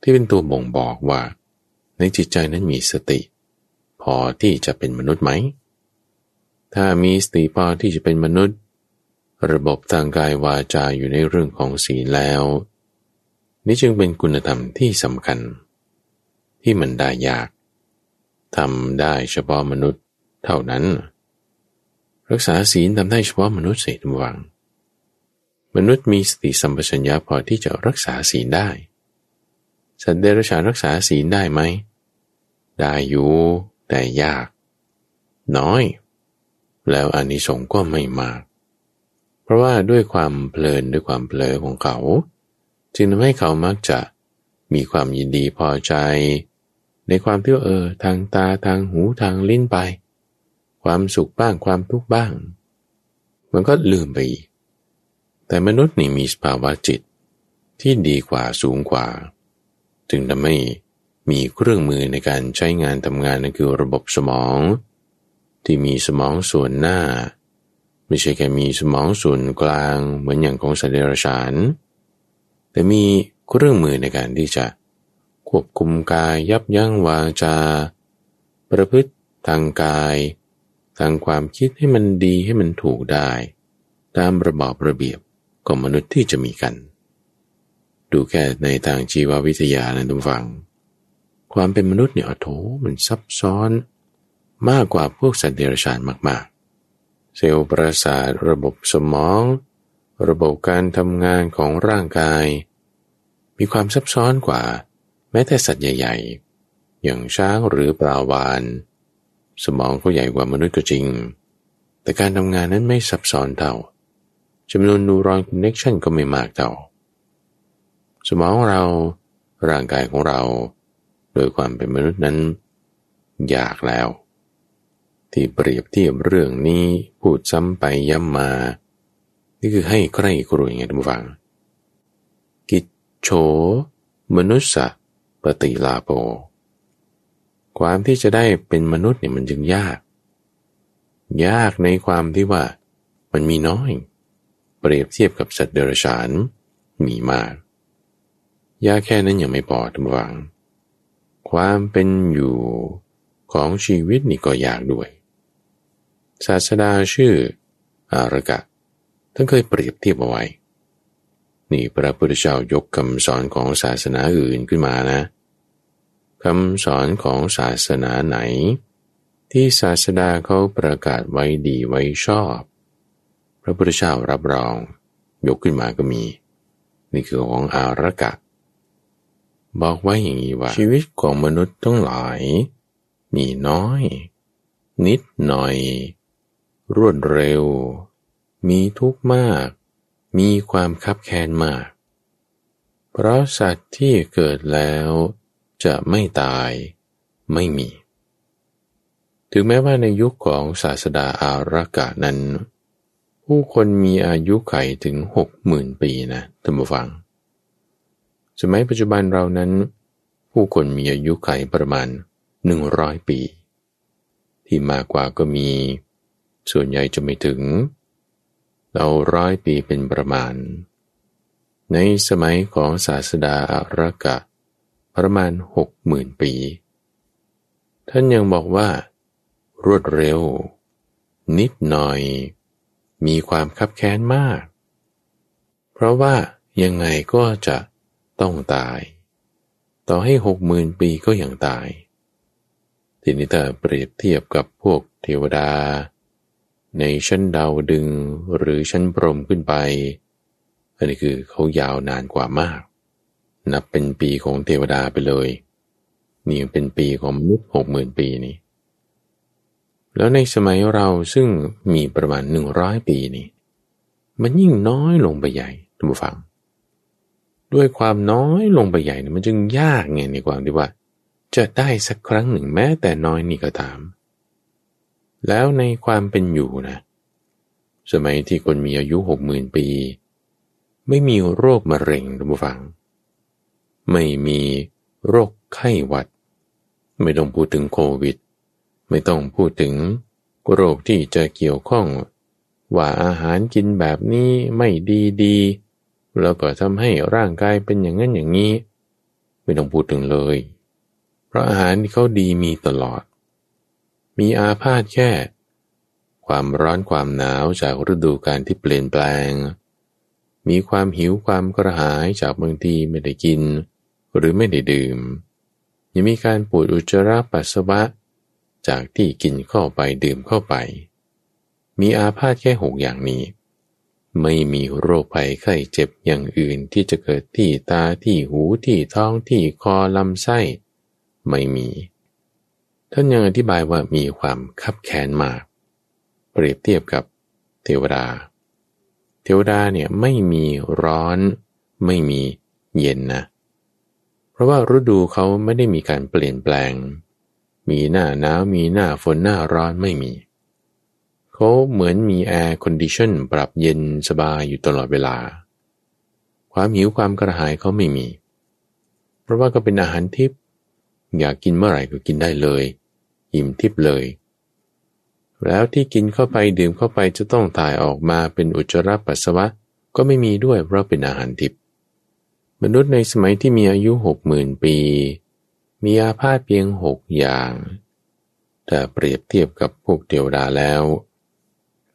ที่เป็นตัวบ่งบอกว่า ในจิตใจนั้นมีสติ พอที่จะเป็นมนุษย์ไหม ถ้ามีสติพอที่จะเป็นมนุษย์ ระบบทางกายวาจาอยู่ในเรื่องของศีลแล้ว นี่จึงเป็นคุณธรรมที่สำคัญ ที่มันได้ยากทำได้เฉพาะมนุษย์เท่านั้น รักษาศีลทำได้เฉพาะมนุษย์เสดวัง มนุษย์มีสติสัมปชัญญะพอที่จะรักษาศีลได้ สัตว์เดรัจฉานรักษาศีลได้ไหม ได้อยู่ แต่ยาก น้อย แล้วอานิสงส์ก็ไม่มาก เพราะว่าด้วยความเพลินด้วยความเพลิของเขา จึงทำให้เขามักจะมีความยินดีพอใจ ในความที่เออ ทางตาทางหูทางลิ้นไป ความสุขบ้างความทุกข์บ้าง มันก็ลืมไป แต่มนุษย์นี่มีสภาวะจิตที่ดีกว่าสูงกว่า จึงทำให้ มีเครื่องมือในการใช้งานทำงานนั่นคือระบบสมอง ที่มีสมองส่วนหน้า ไม่ใช่แค่มีสมองส่วนกลางเหมือนอย่างของสัตว์เดรัจฉาน แต่มีเครื่องมือในการที่จะควบคุมกายยับยั้งวาจา ประพฤติทางกาย ทางความคิดให้มันดีให้มันถูกได้ ตามระบอบระเบียบของมนุษย์ที่จะมีกัน ดูแค่ในทางชีววิทยานะทุกฝัง ความเป็นมนุษย์เนี่ยโถมันซับซ้อนมากกว่าพวกสัตว์เดรัจฉานมากๆ เซลล์ประสาทระบบสมอง ระบบการทำงานของร่างกาย มีความซับซ้อนกว่า แม้แต่สัตว์ใหญ่ ๆ อย่างช้างหรือปลาวานสมองเขาใหญ่กว่ามนุษย์ก็จริง แต่การทำงานนั้นไม่ซับซ้อนเท่าจำนวนนูรอนคอนเนคชันก็ไม่มากเท่า สมองเรา ร่างกายของเรา โดยความเป็นมนุษย์นั้น ยากแล้ว ที่เปรียบเทียบเรื่องนี้พูดซ้ำไปย้ำมา นี่คือให้ใครกรุยไงท่านฟัง กิจโฉมนุษย์ปฏิลาโป ความที่จะได้เป็นมนุษย์เนี่ยมันจึงยาก ยากในความที่ว่ามันมีน้อย เปรียบเทียบกับสัตว์เดรัจฉานมีมาก ยากแค่นั้นยังไม่พอท่านฟัง ความเป็นอยู่ของชีวิตนี่ก็ยากด้วย ศาสดาชื่ออารกะท่านเคยเปรียบเทียบเอาไว้ นี่พระพุทธเจ้ายกคำสอนของศาสนาอื่นขึ้นมานะคำสอนของศาสนาไหน ที่ศาสดาเขาประกาศไว้ดีไว้ชอบ พระพุทธเจ้ารับรอง ยกขึ้นมาก็มี นี่คือของอารกะ บอกไว้อย่างนี้ว่า ชีวิตของมนุษย์ทั้งหลาย มีน้อย นิดหน่อย รวดเร็ว มีทุกข์มาก มีความคับแค้นมาก เพราะสัตว์ที่เกิดแล้วจะไม่ตายไม่มี ถึงแม้ว่าในยุคของศาสดาอารากะนั้น ผู้คนมีอายุไขถึงหกหมื่นปีนะท่านผู้ฟัง สมัยปัจจุบันเรานั้น ผู้คนมีอายุไขประมาณหนึ่งร้อยปี ที่มากกว่าก็มี ส่วนใหญ่จะไม่ถึง เราร้อยปีเป็นประมาณ ในสมัยของศาสดาอารกะ ประมาณหกหมื่นปี ท่านยังบอกว่า รวดเร็ว นิดหน่อย มีความคับแค้นมาก เพราะว่ายังไงก็จะ ต้องตาย ต่อให้หกหมื่นปีก็ยังตาย ทีนี้ถ้าเปรียบเทียบกับพวกเทวดา ในชั้นดาวดึงหรือชั้นพรมขึ้นไป อันนี้คือเขายาวนานกว่ามาก นับเป็นปีของเทวดาไปเลย นี่เป็นปีของมนุษย์หกหมื่นปีนี้แล้วในสมัยเราซึ่งมีประมาณหนึ่งร้อยปีนี้ มันยิ่งน้อยลงไปใหญ่ท่านผู้ฟัง ด้วยความน้อยลงไปใหญ่เนี่ยมันจึงยากไงในความที่ว่า จะได้สักครั้งหนึ่งแม้แต่น้อยนี่ก็ตาม แล้วในความเป็นอยู่นะ สมัยที่คนมีอายุหกหมื่นปี ไม่มีโรคมะเร็งท่านผู้ฟัง ไม่มีโรคไข้หวัด ไม่ต้องพูดถึงโควิด ไม่ต้องพูดถึงโรคที่จะเกี่ยวข้อง ว่าอาหารกินแบบนี้ไม่ดีดี แล้วก็ทำให้ร่างกายเป็นอย่างนั้นอย่างนี้ ไม่ต้องพูดถึงเลย เพราะอาหารที่เขาดีมีตลอด มีอาพาธแค่ ความร้อนความหนาวจากฤดูการที่เปลี่ยนแปลง มีความหิวความกระหายจากบางทีไม่ได้กิน หรือไม่ได้ดื่ม ยังมีการปวดอุจจาระปัสสาวะ จากที่กินเข้าไปดื่มเข้าไป มีอาพาธแค่หกอย่างนี้ ไม่มีโรคภัยไข้เจ็บอย่างอื่นที่จะเกิดที่ตาที่หูที่ท้องที่คอลำไส้ ไม่มี ท่านยังอธิบายว่ามีความคับแค้นมาก เปรียบเทียบกับเทวดา เทวดาเนี่ยไม่มีร้อน ไม่มีเย็นนะ เพราะว่าฤดูเขาไม่ได้มีการเปลี่ยนแปลง มีหน้าหนาวมีหน้าฝนหน้าร้อนไม่มี เขาเหมือนมี air condition ปรับเย็นสบายอยู่ตลอดเวลา ความหิวความกระหายเขาไม่มี เพราะว่าก็เป็นอาหารทิพย์อยากกินเมื่อไหร่ก็กินได้เลยอิ่มทิพย์เลย แล้วที่กินเข้าไปดื่มเข้าไปจะต้องถ่ายออกมาเป็นอุจจาระปัสสาวะก็ไม่มีด้วยเพราะเป็นอาหารทิพย์มนุษย์ในสมัยที่มีอายุหกหมื่นปี มีอาพาธเพียงหกอย่าง แต่เปรียบเทียบกับพวกเทวดาแล้ว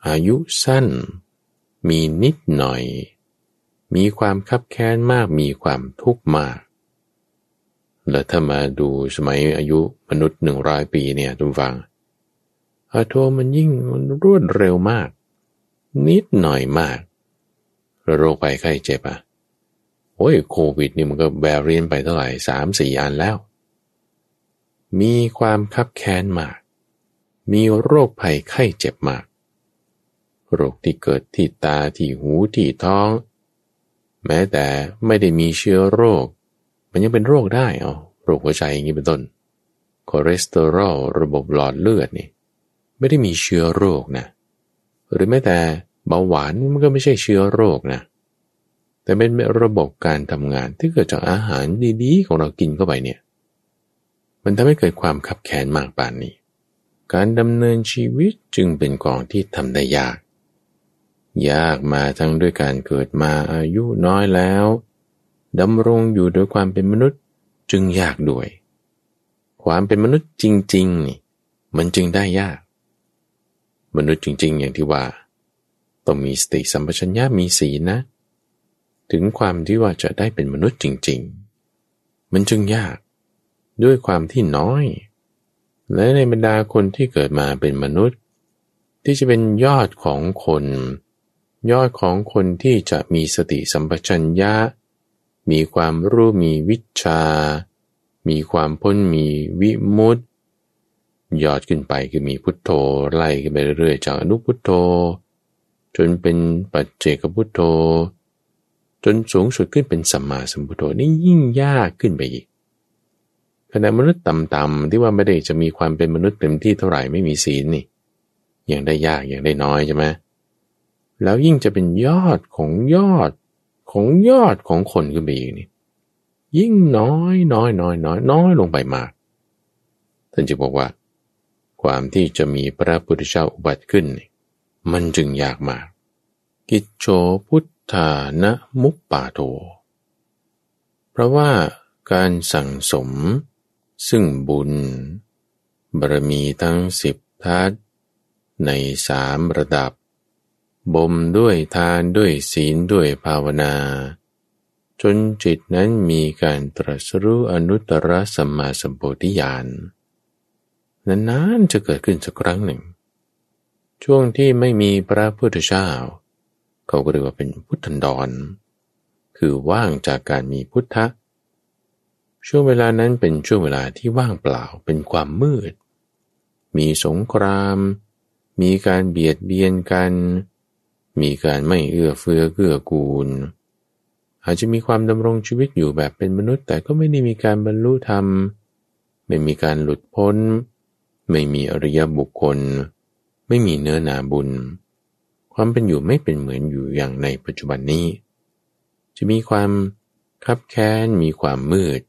อายุสั้น มีนิดหน่อย มีความคับแค้นมากมีความทุกข์มาก แล้วถ้ามาดูสมัยอายุมนุษย์หนึ่งร้อยปีเนี่ยทุกฟังอาโทมันยิ่งมันรวดเร็วมาก นิดหน่อยมาก โรคภัยไข้เจ็บอะโอ้ยโควิดนี่มันก็แบรเรียนไปเท่าไหร่สามสี่อันแล้ว มีความคับแค้นมาก มีโรคภัยไข้เจ็บมาก โรคที่เกิดที่ตาที่หูที่ท้อง แม้แต่ไม่ได้มีเชื้อโรค มันยังเป็นโรคได้เอโรคหัวใจอย่างนี้เป็นต้นคอเลสเตอรอลระบบหลอดเลือดนี่ไม่ได้มีเชื้อโรคนะ หรือแม้แต่เบาหวานมันก็ไม่ใช่เชื้อโรคนะ แต่เป็นระบบการทำงานที่เกิดจากอาหารดีๆ ของเรากินเข้าไปเนี่ย มันทำให้เกิดความขับแค้นมากป่านนี้ การดำเนินชีวิตจึงเป็นกองที่ทำได้ยาก ยากมาทั้งด้วยการเกิดมาอายุน้อยแล้วดำรงอยู่โดยความเป็นมนุษย์จึงยากด้วย ความเป็นมนุษย์จริงๆนี่มันจึงได้ยาก มนุษย์จริง ๆ อย่างที่ว่า ต้องมีสติสัมปชัญญะมีสีนะ ถึงความที่ว่าจะได้เป็นมนุษย์จริง ๆ มันจึงยาก ด้วยความที่น้อย และในบรรดาคนที่เกิดมาเป็นมนุษย์ ที่จะเป็นยอดของคน ยอดของคนที่จะมีสติสัมปชัญญะ มีความรู้มีวิชา มีความพ้นมีวิมุตติยอดขึ้นไปคือมีพุทโธไล่ขึ้นไปเรื่อยๆจากอนุพุทโธ จนเป็นปัจเจกพุทโธ จนสูงสุดขึ้นเป็นสัมมาสัมพุทโธนี่ยิ่งยากขึ้นไปอีกขณะมนุษย์ต่ำๆที่ว่าไม่ได้จะมีความเป็นมนุษย์เต็มที่เท่าไหร่ไม่มีศีลนี่ยังได้ยากยังได้น้อยใช่ไหม แล้วยิ่งจะเป็นยอดของยอดของยอดของคนขึ้นไปอีกนี่ยิ่งน้อยน้อยน้อยน้อยน้อยลงไปมากท่านจะบอกว่า ความที่จะมีพระพุทธเจ้าอุบัติขึ้น มันจึงยากมาก กิจโฉพุทธานะมุปปาโท เพราะว่าการสั่งสม ซึ่งบุญบารมีทั้งสิบทัศในสามระดับ บ่มด้วยทานด้วยศีลด้วยภาวนา จนจิตนั้นมีการตรัสรู้อนุตตรสัมมาสัมโพธิญาณนานๆจะเกิดขึ้นสักครั้งหนึ่ง ช่วงที่ไม่มีพระพุทธเจ้าเขาก็เรียกว่าเป็นพุทธันดร คือว่างจากการมีพุทธะ ช่วงเวลานั้นเป็นช่วงเวลาที่ว่างเปล่าเป็นความมืด มีสงคราม มีการเบียดเบียนกัน มีการไม่เอื้อเฟื้อเกื้อกูล อาจจะมีความดำรงชีวิตอยู่แบบเป็นมนุษย์ แต่ก็ไม่ได้มีการบรรลุธรรม ไม่มีการหลุดพ้น ไม่มีอริยบุคคล ไม่มีเนื้อนาบุญ ความเป็นอยู่ไม่เป็นเหมือนอยู่อย่างในปัจจุบันนี้ จะมีความคับแค้นมีความมืด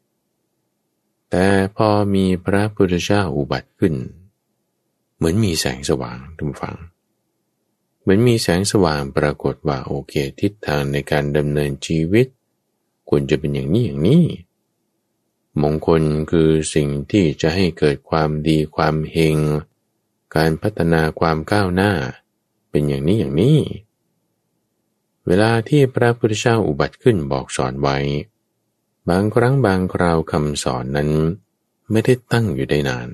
แต่พอมีพระพุทธเจ้าอุบัติขึ้น เหมือนมีแสงสว่างทุกฝัง เหมือนมีแสงสว่างปรากฏว่าโอเค ทิศทางในการดำเนินชีวิต ควรจะเป็นอย่างนี้อย่างนี้ มงคลคือสิ่งที่จะให้เกิดความดีความเฮง การพัฒนาความก้าวหน้า เป็นอย่างนี้อย่างนี้ เวลาที่พระพุทธเจ้าอุบัติขึ้นบอกสอนไว้ บางครั้งบางคราวคำสอนนั้น ไม่ได้ตั้งอยู่ได้นาน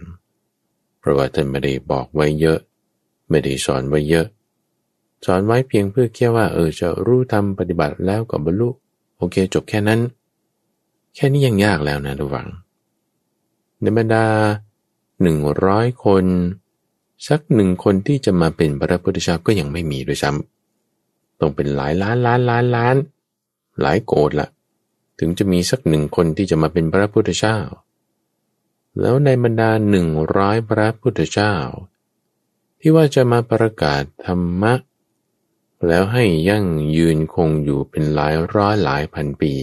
เพราะว่าท่านไม่ได้บอกไว้เยอะ ไม่ได้สอนไว้เยอะ สอนไว้เพียงเพื่อแค่ว่า เออจะรู้ทำปฏิบัติแล้วกับบรรลุโอเค จบแค่นั้น แค่นี้ยังยากแล้วนะทุกฝังในบรรดาหนึ่งร้อยคน สักหนึ่งคนที่จะมาเป็นพระพุทธเจ้าก็ยังไม่มีด้วยซ้ำต้องเป็นหลายล้านล้านล้านล้าน หลายโกดละถึงจะมีสักหนึ่งคนที่จะมาเป็นพระพุทธเจ้า แล้วในบรรดาหนึ่งร้อยพระพุทธเจ้า ที่ว่าจะมาประกาศธรรมะ แล้วให้ยั่งยืนคงอยู่เป็นหลายร้อยหลายพันปี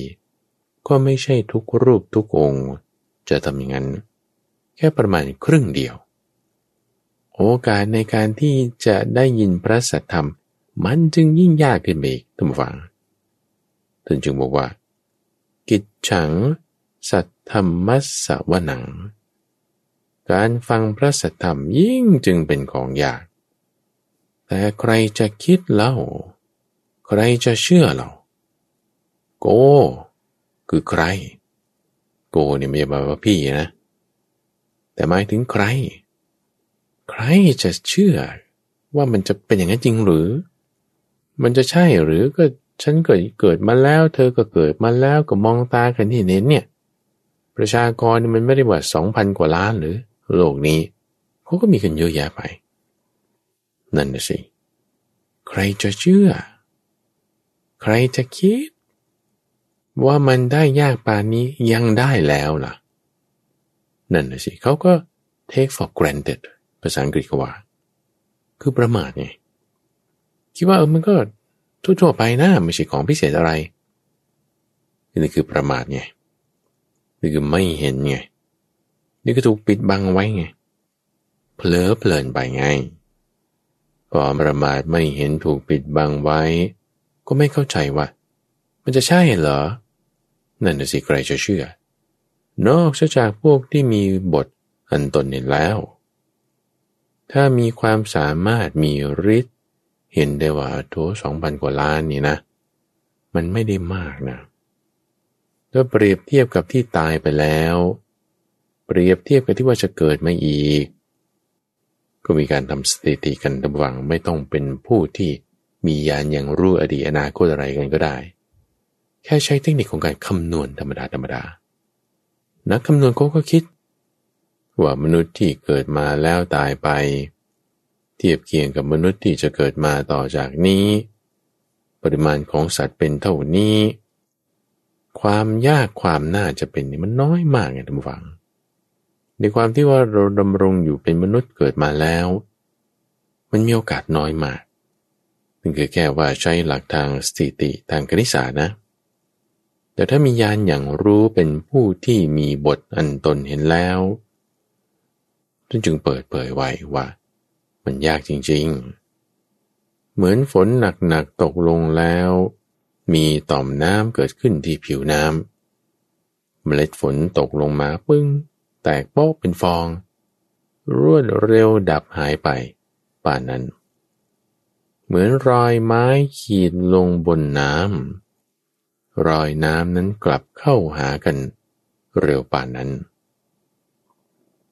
ก็ไม่ใช่ทุกรูปทุกองค์จะทำอย่างนั้น แค่ประมาณครึ่งเดียว โอกาสในการที่จะได้ยินพระสัทธรรม มันจึงยิ่งยากขึ้นไปอีกท่านฟังท่านจึงบอกว่า กิจฉัง สัทธรรมัสสวนัง การฟังพระสัทธรรมยิ่งจึงเป็นของยาก แต่ใครจะคิดเล่า ใครจะเชื่อเรา โก คือใคร โกเนี่ยไม่ใช่แบบว่าพี่นะ แต่หมายถึงใคร ใครจะเชื่อว่ามันจะเป็นอย่างนั้นจริงหรือ มันจะใช่หรือก็ฉันเกิดเกิดมาแล้ว เธอก็เกิดมาแล้วก็มองตากันที่เน้นเนี่ย ประชากรมันไม่ได้ว่าสองพันกว่าล้านหรือ โลกนี้เขาก็มีกันเยอะแยะไป นั่นนะสิ ใครจะเชื่อ ใครจะคิด ว่ามันได้ยากป่านนี้ยังได้แล้วล่ะ นั่นนะสิเขาก็ take for granted ภาษาอังกฤษก็ว่า คือประมาทไงคิดว่าเออมันก็ทั่วๆไปนะไม่ใช่ของพิเศษอะไรนี่คือประมาทไงนี่คือไม่เห็นไงนี่ก็ถูกปิดบังไว้ไง เผลอเพลินไปไง พอประมาทไม่เห็นถูกปิดบังไว้ ก็ไม่เข้าใจว่า มันจะใช่เหรอ นั่นสิใครจะเชื่อ นอกจากพวกที่มีบทอันตนเห็นแล้ว ถ้ามีความสามารถมีฤทธิ์เห็นได้ว่าโถสองพันกว่าล้านนี่นะ มันไม่ได้มากนะถ้าเปรียบเทียบกับที่ตายไปแล้ว เปรียบเทียบกับที่ว่าจะเกิดมาอีก ก็มีการทำสถิติกันระวังไม่ต้องเป็นผู้ที่มียานอย่างรู้อดีตอนาคตอะไรกันก็ได้ แค่ใช้เทคนิคของการคำนวณธรรมดาธรรมดา นักคำนวณเขาก็คิด ว่ามนุษย์ที่เกิดมาแล้วตายไป เทียบเคียงกับมนุษย์ที่จะเกิดมาต่อจากนี้ ปริมาณของสัตว์เป็นเท่านี้ ความยากความน่าจะเป็นนี่มันน้อยมากไงท่านผู้ฟัง ในความที่ว่าเราดำรงอยู่เป็นมนุษย์เกิดมาแล้ว มันมีโอกาสน้อยมากนั่นคือแค่ว่าใช้หลักทางสถิติทางคณิตศาสตร์นะ แต่ถ้ามียานอย่างรู้เป็นผู้ที่มีบทอันตนเห็นแล้วท่านจึงเปิดเผยไว้ว่า มันยากจริงๆ เหมือนฝนหนักๆตกลงแล้ว มีต่อมน้ำเกิดขึ้นที่ผิวน้ำเมล็ดฝนตกลงมาปึ้ง แตกโป๊กเป็นฟอง รวดเร็วดับหายไป ป่านนั้น เหมือนรอยไม้ขีดลงบนน้ำรอยน้ำนั้นกลับเข้าหากันเร็วป่านนั้น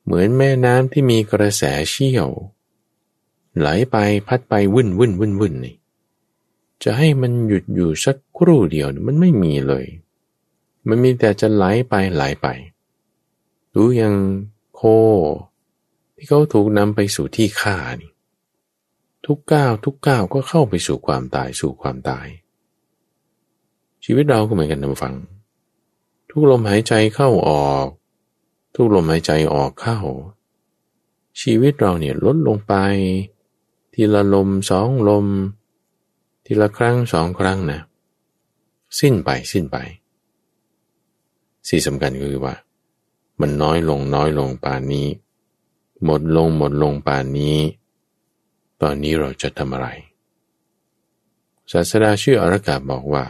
เหมือนแม่น้ำที่มีกระแสเชี่ยว ไหลไปพัดไปวุ่นวุ่นวุ่นวุ่นนี่จะให้มันหยุดอยู่สักครู่เดียวมันไม่มีเลย มันมีแต่จะไหลไปไหลไป รู้ยังโค ที่เขาถูกนำไปสู่ที่ฆ่านี่ทุกก้าวทุกก้าวก็เข้าไปสู่ความตายสู่ความตาย ชีวิตเราก็เหมือนกันนะฟัง ทุกลมหายใจเข้าออก ทุกลมหายใจออกเข้า ชีวิตเราเนี่ยลดลงไป ทีละลมสองลม ทีละครั้งสองครั้งนะ สิ้นไปสิ้นไปสิ่งสำคัญก็คือว่า มันน้อยลงน้อยลงป่านนี้ หมดลงหมดลงป่านนี้ ตอนนี้เราจะทำอะไร ศาสดาชื่ออรกาบอกว่า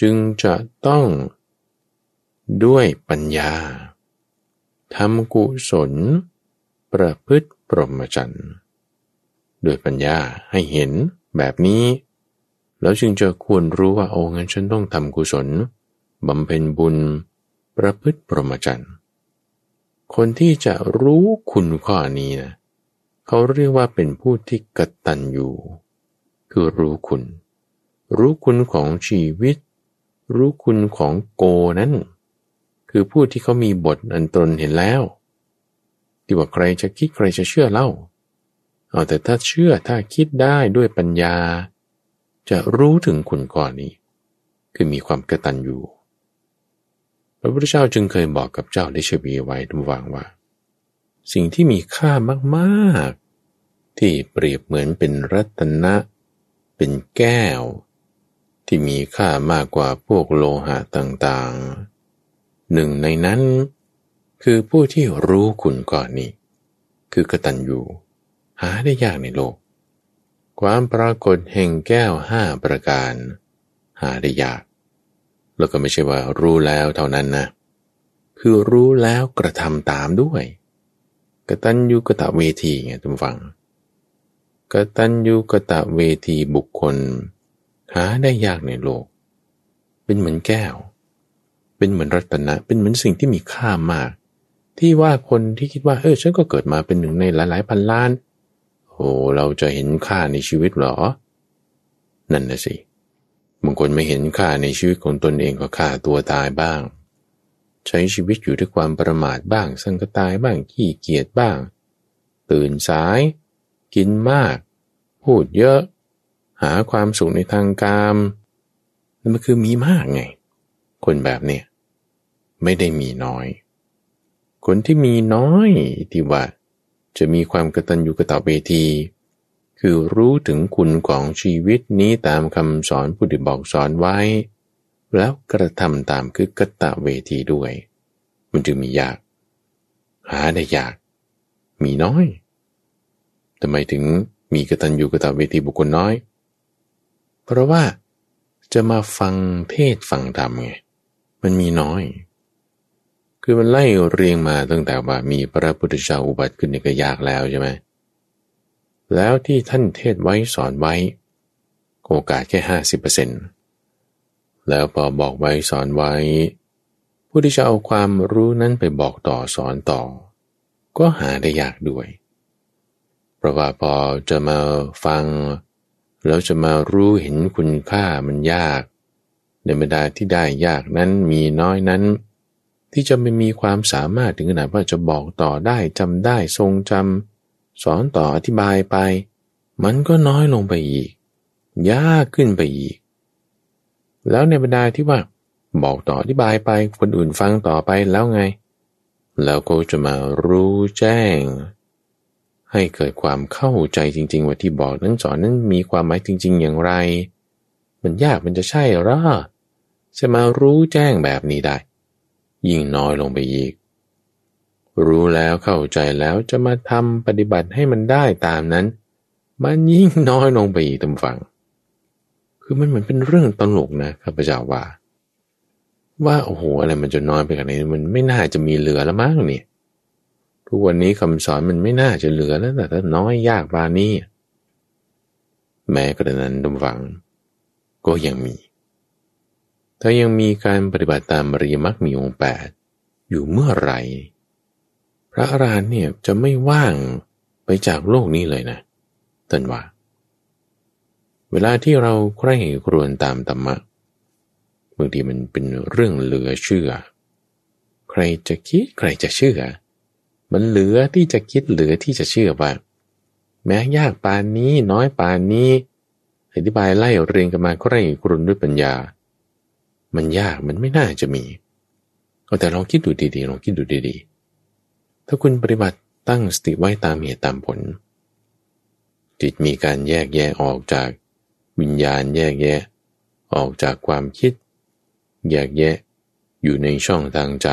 จึงจะต้องด้วยปัญญาทำกุศล ประพฤติปรมจันทร์ด้วยปัญญาให้เห็นแบบนี้ แล้วจึงจะควรรู้ว่าโอ้งั้นฉันต้องทำกุศลบำเพ็ญบุญ ประพฤติปรมจันทร์ คนที่จะรู้คุณข้อนี้นะเขาเรียกว่าเป็นผู้ที่กตัญญูคือรู้คุณ รู้คุณของชีวิต รู้คุณของโกนั้น คือผู้ที่เขามีบทอันตรนเห็นแล้ว ที่ว่าใครจะคิดใครจะเชื่อเล่าเอาแต่ถ้าเชื่อถ้าคิดได้ด้วยปัญญา จะรู้ถึงคุณก่อนนี้ คือมีความกระตันอยู่ ระพุทธเจ้าจึงเคยบอกกับเจ้าได้ชวีไว้ทุกวางว่า สิ่งที่มีค่ามากๆ ที่เปรียบเหมือนเป็นรัตนะ เป็นแก้ว ที่มีค่ามากกว่าพวกโลหะต่างๆ หนึ่งในนั้น คือผู้ที่รู้คุณก่อนนี้ คือกตัญญูหาได้ยากในโลก ความปรากฏแห่งแก้วห้าประการ หาได้ยาก แล้วก็ไม่ใช่ว่ารู้แล้วเท่านั้นนะ คือรู้แล้วกระทำตามด้วย กตัญญูกตะเวทีไงทุกฝัง กตัญญูกตะเวทีบุคคล หาได้ยากในโลก เป็นเหมือนแก้ว เป็นเหมือนรัตนะ เป็นเหมือนสิ่งที่มีค่ามาก ที่ว่าคนที่คิดว่าเออฉันก็เกิดมาเป็นหนึ่งในหลาย ๆ พันล้าน โอ้เราจะเห็นค่าในชีวิตหรอ นั่นนะสิ บางคนไม่เห็นค่าในชีวิตของตนเองก็ฆ่าตัวตายบ้าง ใช้ชีวิตอยู่ด้วยความประมาทบ้าง สังกตายบ้างขี้เกียจบ้าง ตื่นสาย กินมาก พูดเยอะ หาความสุขในทางกามนั่นมันคือมีมากไง คนแบบเนี้ยไม่ได้มีน้อย คนที่มีน้อยที่ว่าจะมีความกระตัญญูกระตเวที คือรู้ถึงคุณของชีวิตนี้ตามคำสอนผู้ดีบอกสอนไว้ แล้วกระทำตามคือกตะเวทีด้วย มันจึงมียาก หาได้ยาก มีน้อยทำไมถึงมีกตัญญูกตเวทีบุคคลน้อย เพราะว่าจะมาฟังเทศฟังธรรมไงมันมีน้อย คือมันไล่เรียงมาตั้งแต่ว่ามีพระพุทธเจ้าอุบัติขึ้นในก็ยากแล้วใช่ไหม แล้วที่ท่านเทศไว้สอนไว้ โอกาสแค่ห้าสิบเปอร์เซ็นต์แล้วพอบอกไว้สอนไว้ ผู้ที่จะเอาความรู้นั้นไปบอกต่อสอนต่อ ก็หาได้ยากด้วย เพราะว่าพอจะมาฟัง แล้วจะมารู้เห็นคุณค่ามันยากในบรรดาที่ได้ยากนั้นมีน้อยนั้น ที่จะไม่มีความสามารถถึงขนาดว่าจะบอกต่อได้จำได้ทรงจำ สอนต่ออธิบายไป มันก็น้อยลงไปอีก ยากขึ้นไปอีก แล้วในบรรดาที่ว่า บอกต่ออธิบายไปคนอื่นฟังต่อไปแล้วไง แล้วก็จะมารู้แจ้ง ให้เกิดความเข้าใจจริง ๆ ว่าที่บอกนั้นสอนนั้นมีความหมายจริง ๆ อย่างไร มันยากมันจะใช่หรอจะมารู้แจ้งแบบนี้ได้ ยิ่งน้อยลงไปอีก รู้แล้วเข้าใจแล้วจะมาทำปฏิบัติให้มันได้ตามนั้น มันยิ่งน้อยลงไปอีกตามฟัง คือมันเหมือนเป็นเรื่องตลกนะข้าพเจ้าว่า ว่าโอ้โหอะไรมันจะน้อยไปขนาดนี้มันไม่น่าจะมีเหลือแล้วมั้งเนี่ยทุกวันนี้คำสอนมันไม่น่าจะเหลือแล้วแต่ถ้าน้อยยากบานี้แม้กระนั้นดมฟัง ก็ยังมี ถ้ายังมีการปฏิบัติตามมริยมรรคมีองค์แปดอยู่เมื่อไหร่ ระอรหันต์เนี่ยจะไม่ว่างไปจากโลกนี้เลยนะท่านว่า เวลาที่เราใคร่ครวญตามธรรมะบางทีมันเป็นเรื่องเหลือเชื่อ ใครจะคิดใครจะเชื่อ มันเหลือที่จะคิดเหลือที่จะเชื่อว่า แม้ยากปานนี้น้อยปานนี้อธิบายไล่เรียงกันมาใคร่ครวญด้วยปัญญา มันยากมันไม่น่าจะมีเอาแต่ลองคิดดูดีๆลองคิดดูดีๆ ถ้าคุณปฏิบัติตั้งสติไว้ตามเหตุตามผล จิตมีการแยกแยะออกจากวิญญาณแยกแยะ ออกจากความคิด แยกแยะ อยู่ในช่องทางใจ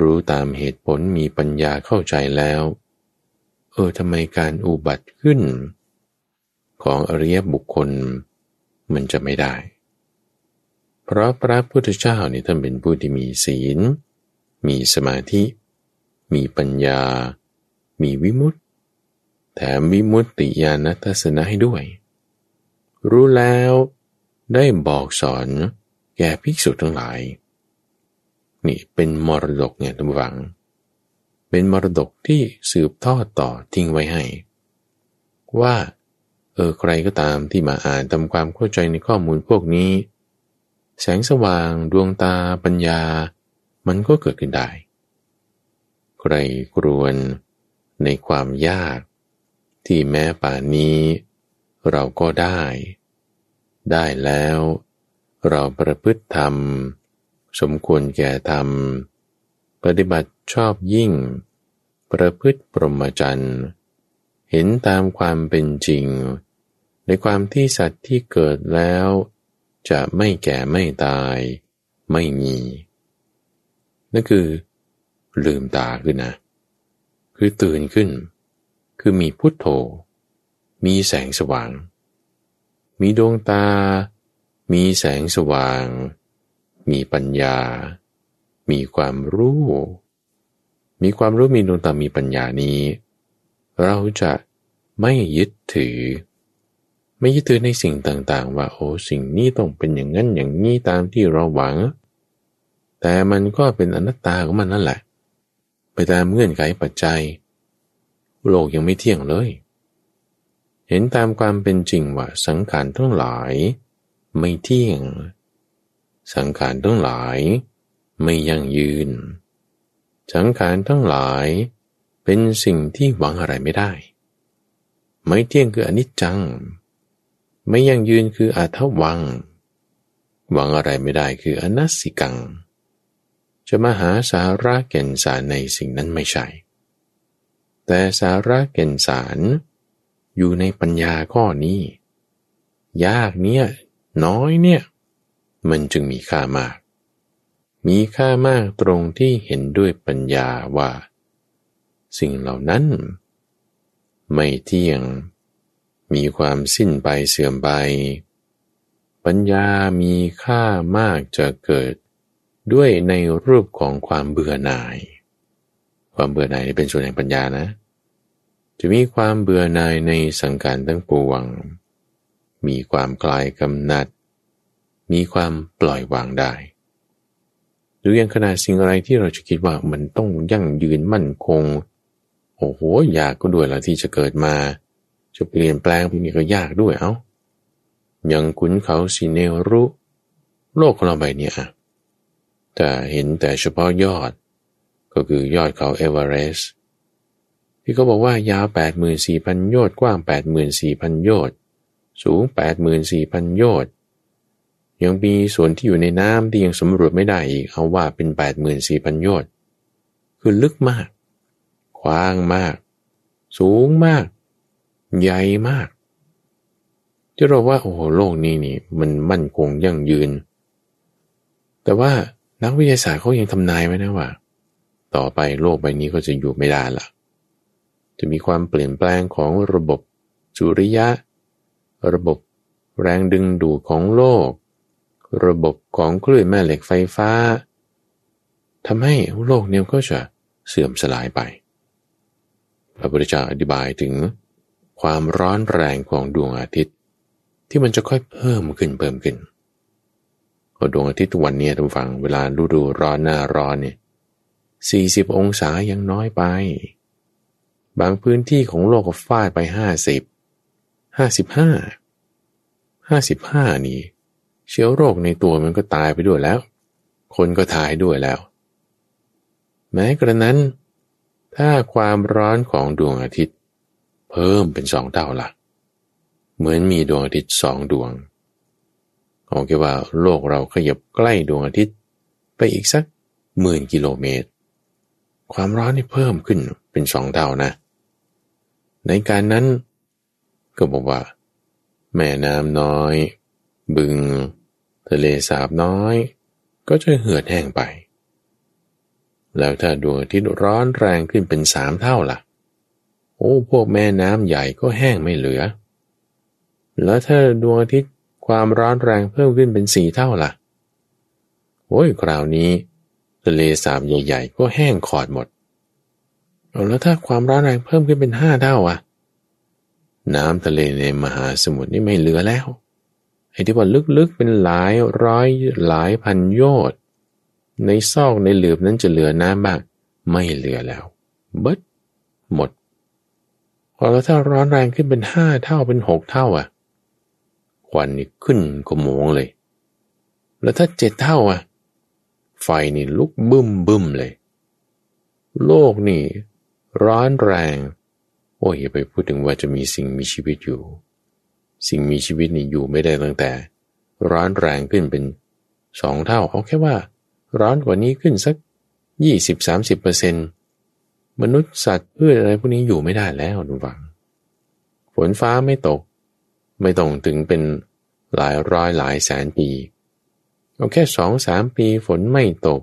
รู้ตามเหตุผลมีปัญญาเข้าใจแล้ว เออทำไมการอุบัติขึ้น ของอริยบุคคล มันจะไม่ได้ เพราะพระพุทธเจ้าเนี่ยท่านเป็นผู้ที่มีศีล มีสมาธิ มีปัญญา มีวิมุตติแถมวิมุตติญาณทัศนะให้ด้วย รู้แล้วได้บอกสอนแก่ภิกษุทั้งหลาย นี่เป็นมรดกเนี่ยทุกฝัง เป็นมรดกที่สืบทอดต่อทิ้งไว้ให้ ว่า เออใครก็ตามที่มาอ่านทำความเข้าใจในข้อมูลพวกนี้ แสงสว่างดวงตาปัญญา มันก็เกิดขึ้นได้ ใครกรวนในความยาก ที่แม้ป่านนี้ เราก็ได้ ได้แล้ว เราประพฤติธรรม สมควรแก่ธรรม ปฏิบัติชอบยิ่ง ประพฤติปรมจันทร์เห็นตามความเป็นจริง ในความที่สัตว์ที่เกิดแล้ว จะไม่แก่ไม่ตาย ไม่มี นั่นคือ ลืมตาขึ้นนะ คือตื่นขึ้น คือมีพุทโธ มีแสงสว่าง มีดวงตา มีแสงสว่าง มีปัญญา มีความรู้ มีความรู้มีดวงตา มีปัญญานี้ เราจะไม่ยึดถือ ไม่ยึดถือในสิ่งต่างๆ ว่าโอ้สิ่งนี้ต้องเป็นอย่างนั้นอย่างนี้ตามที่เราหวัง แต่มันก็เป็นอนัตตาของมันนั่นแหละ ไปตามเงื่อนไขปัจจัย โลกยังไม่เที่ยงเลย เห็นตามความเป็นจริงว่าสังขารทั้งหลาย ไม่เที่ยง สังขารทั้งหลาย ไม่ยั่งยืน สังขารทั้งหลาย เป็นสิ่งที่หวังอะไรไม่ได้ ไม่เที่ยงคืออนิจจัง ไม่ยั่งยืนคืออาทวัง หวังอะไรไม่ได้คืออนัสสิกัง จะมาหาสาระแก่นสารในสิ่งนั้นไม่ใช่ แต่สาระแก่นสารอยู่ในปัญญาข้อนี้ ยากเนี่ยน้อยเนี่ย มันจึงมีค่ามาก มีค่ามากตรงที่เห็นด้วยปัญญาว่า สิ่งเหล่านั้น ไม่เที่ยง มีความสิ้นไปเสื่อมไป ปัญญามีค่ามากจะเกิด ด้วยในรูปของความเบื่อหน่าย ความเบื่อหน่ายเป็นส่วนแห่งปัญญานะ จะมีความเบื่อหน่ายในสังขารทั้งปวง มีความคลายกำหนัด มีความปล่อยวางได้หรือยังขนาดสิ่งอะไรที่เราจะคิดว่ามันต้องยั่งยืนมั่นคง โอ้โห อยากก็ด้วยละที่จะเกิดมา จะเปลี่ยนแปลงพวกนี้ก็ยากด้วยเอา้าอย่างขุนเขาสิเนรุ โลกของเราใบนี้อะ แต่เห็นแต่เฉพาะยอด ก็คือยอดเขาเอเวอเรสต์ที่เขาบอกว่ายาว 84,000 โยชน์กว้าง 84,000 โยชน์สูง 84,000 โยชน์ยังมีส่วนที่อยู่ในน้ำที่ยังสำรวจไม่ได้อีกเอาว่าเป็น 84,000 โยชน์คือลึกมาก กว้างมาก สูงมาก ใหญ่มากที่เราว่าโอ้โหโลกนี้นี่ มันมั่นคงยั่งยืน แต่ว่า นักวิทยาศาสตร์เขายังทำนายไว้นะว่า ต่อไปโลกใบนี้ก็จะอยู่ไม่ได้ละจะมีความเปลี่ยนแปลงของระบบสุริยะ ระบบแรงดึงดูดของโลก ระบบของคลื่นแม่เหล็กไฟฟ้าทำให้โลกนี้ก็จะเสื่อมสลายไปพระพุทธเจ้าอธิบายถึงความร้อนแรงของดวงอาทิตย์ ที่มันจะค่อยเพิ่มขึ้นเพิ่มขึ้น ดวงอาทิตย์ทุกวันนี้ทุกฝังเวลาฤดูร้อนหน้าร้อนเนี่ยสี่สิบองศายังน้อยไป บางพื้นที่ของโลกก็ฟาดไปห้าสิบห้าสิบห้าห้าสิบห้านี่ เชื้อโรคในตัวมันก็ตายไปด้วยแล้ว คนก็ตายด้วยแล้ว แม้กระนั้น ถ้าความร้อนของดวงอาทิตย์ เพิ่มเป็นสองเท่าละ่ะ เหมือนมีดวงอาทิตย์สองดวง เอาแค่ว่าโลกเราขยับใกล้ดวงอาทิตย์ ไปอีกสักหมื่นกิโลเมตร ความร้อนนี่เพิ่มขึ้นเป็นสองเท่านะ ในการนั้น ก็บอกว่า แม่น้ำน้อย บึง ทะเลสาบน้อย ก็จะเหือดแห้งไป แล้วถ้าดวงอาทิตย์ร้อนแรงขึ้นเป็นสามเท่าละ่ะ โอ้ พวกแม่น้ำใหญ่ก็แห้งไม่เหลือ แล้วถ้าดวงอาทิตย์ ความร้อนแรงเพิ่มขึ้นเป็นสี่เท่าละ่ะโอ้ยคราวนี้ทะเลสาบใหญ่ๆก็แห้งขอดหมดเอาแล้วถ้าความร้อนแรงเพิ่มขึ้นเป็นห้าเท่าอะ น้ำทะเลในมหาสมุทรนี่ไม่เหลือแล้วไอ้ที่ว่าลึกๆเป็นหลายร้อยหลายพันโยชน์ในซอกในหลืบนั้นจะเหลือน้ำบ้างไม่เหลือแล้วเบิดหมดพอแล้วถ้าร้อนแรงขึ้นเป็นห้าเท่าเป็นหกเท่าอะ ควันนี่ขึ้นกระโมงเลย แล้วถ้าเจ็ดเท่าอะ ไฟนี่ลุกบึ้มบึ้มเลย โลกนี่ร้อนแรง โอ้ยอย่าไปพูดถึงว่าจะมีสิ่งมีชีวิตอยู่ สิ่งมีชีวิตนี่อยู่ไม่ได้ตั้งแต่ ร้อนแรงขึ้นเป็นสองเท่า เอาแค่ว่า ร้อนกว่านี้ขึ้นสักยี่สิบสามสิบเปอร์เซ็นต์มนุษย์สัตว์พืชอะไรพวกนี้อยู่ไม่ได้แล้วดูฟัง ฝนฟ้าไม่ตก ไม่ต้องถึงเป็นหลายร้อยหลายแสนปี เอาแค่สองสามปีฝนไม่ตก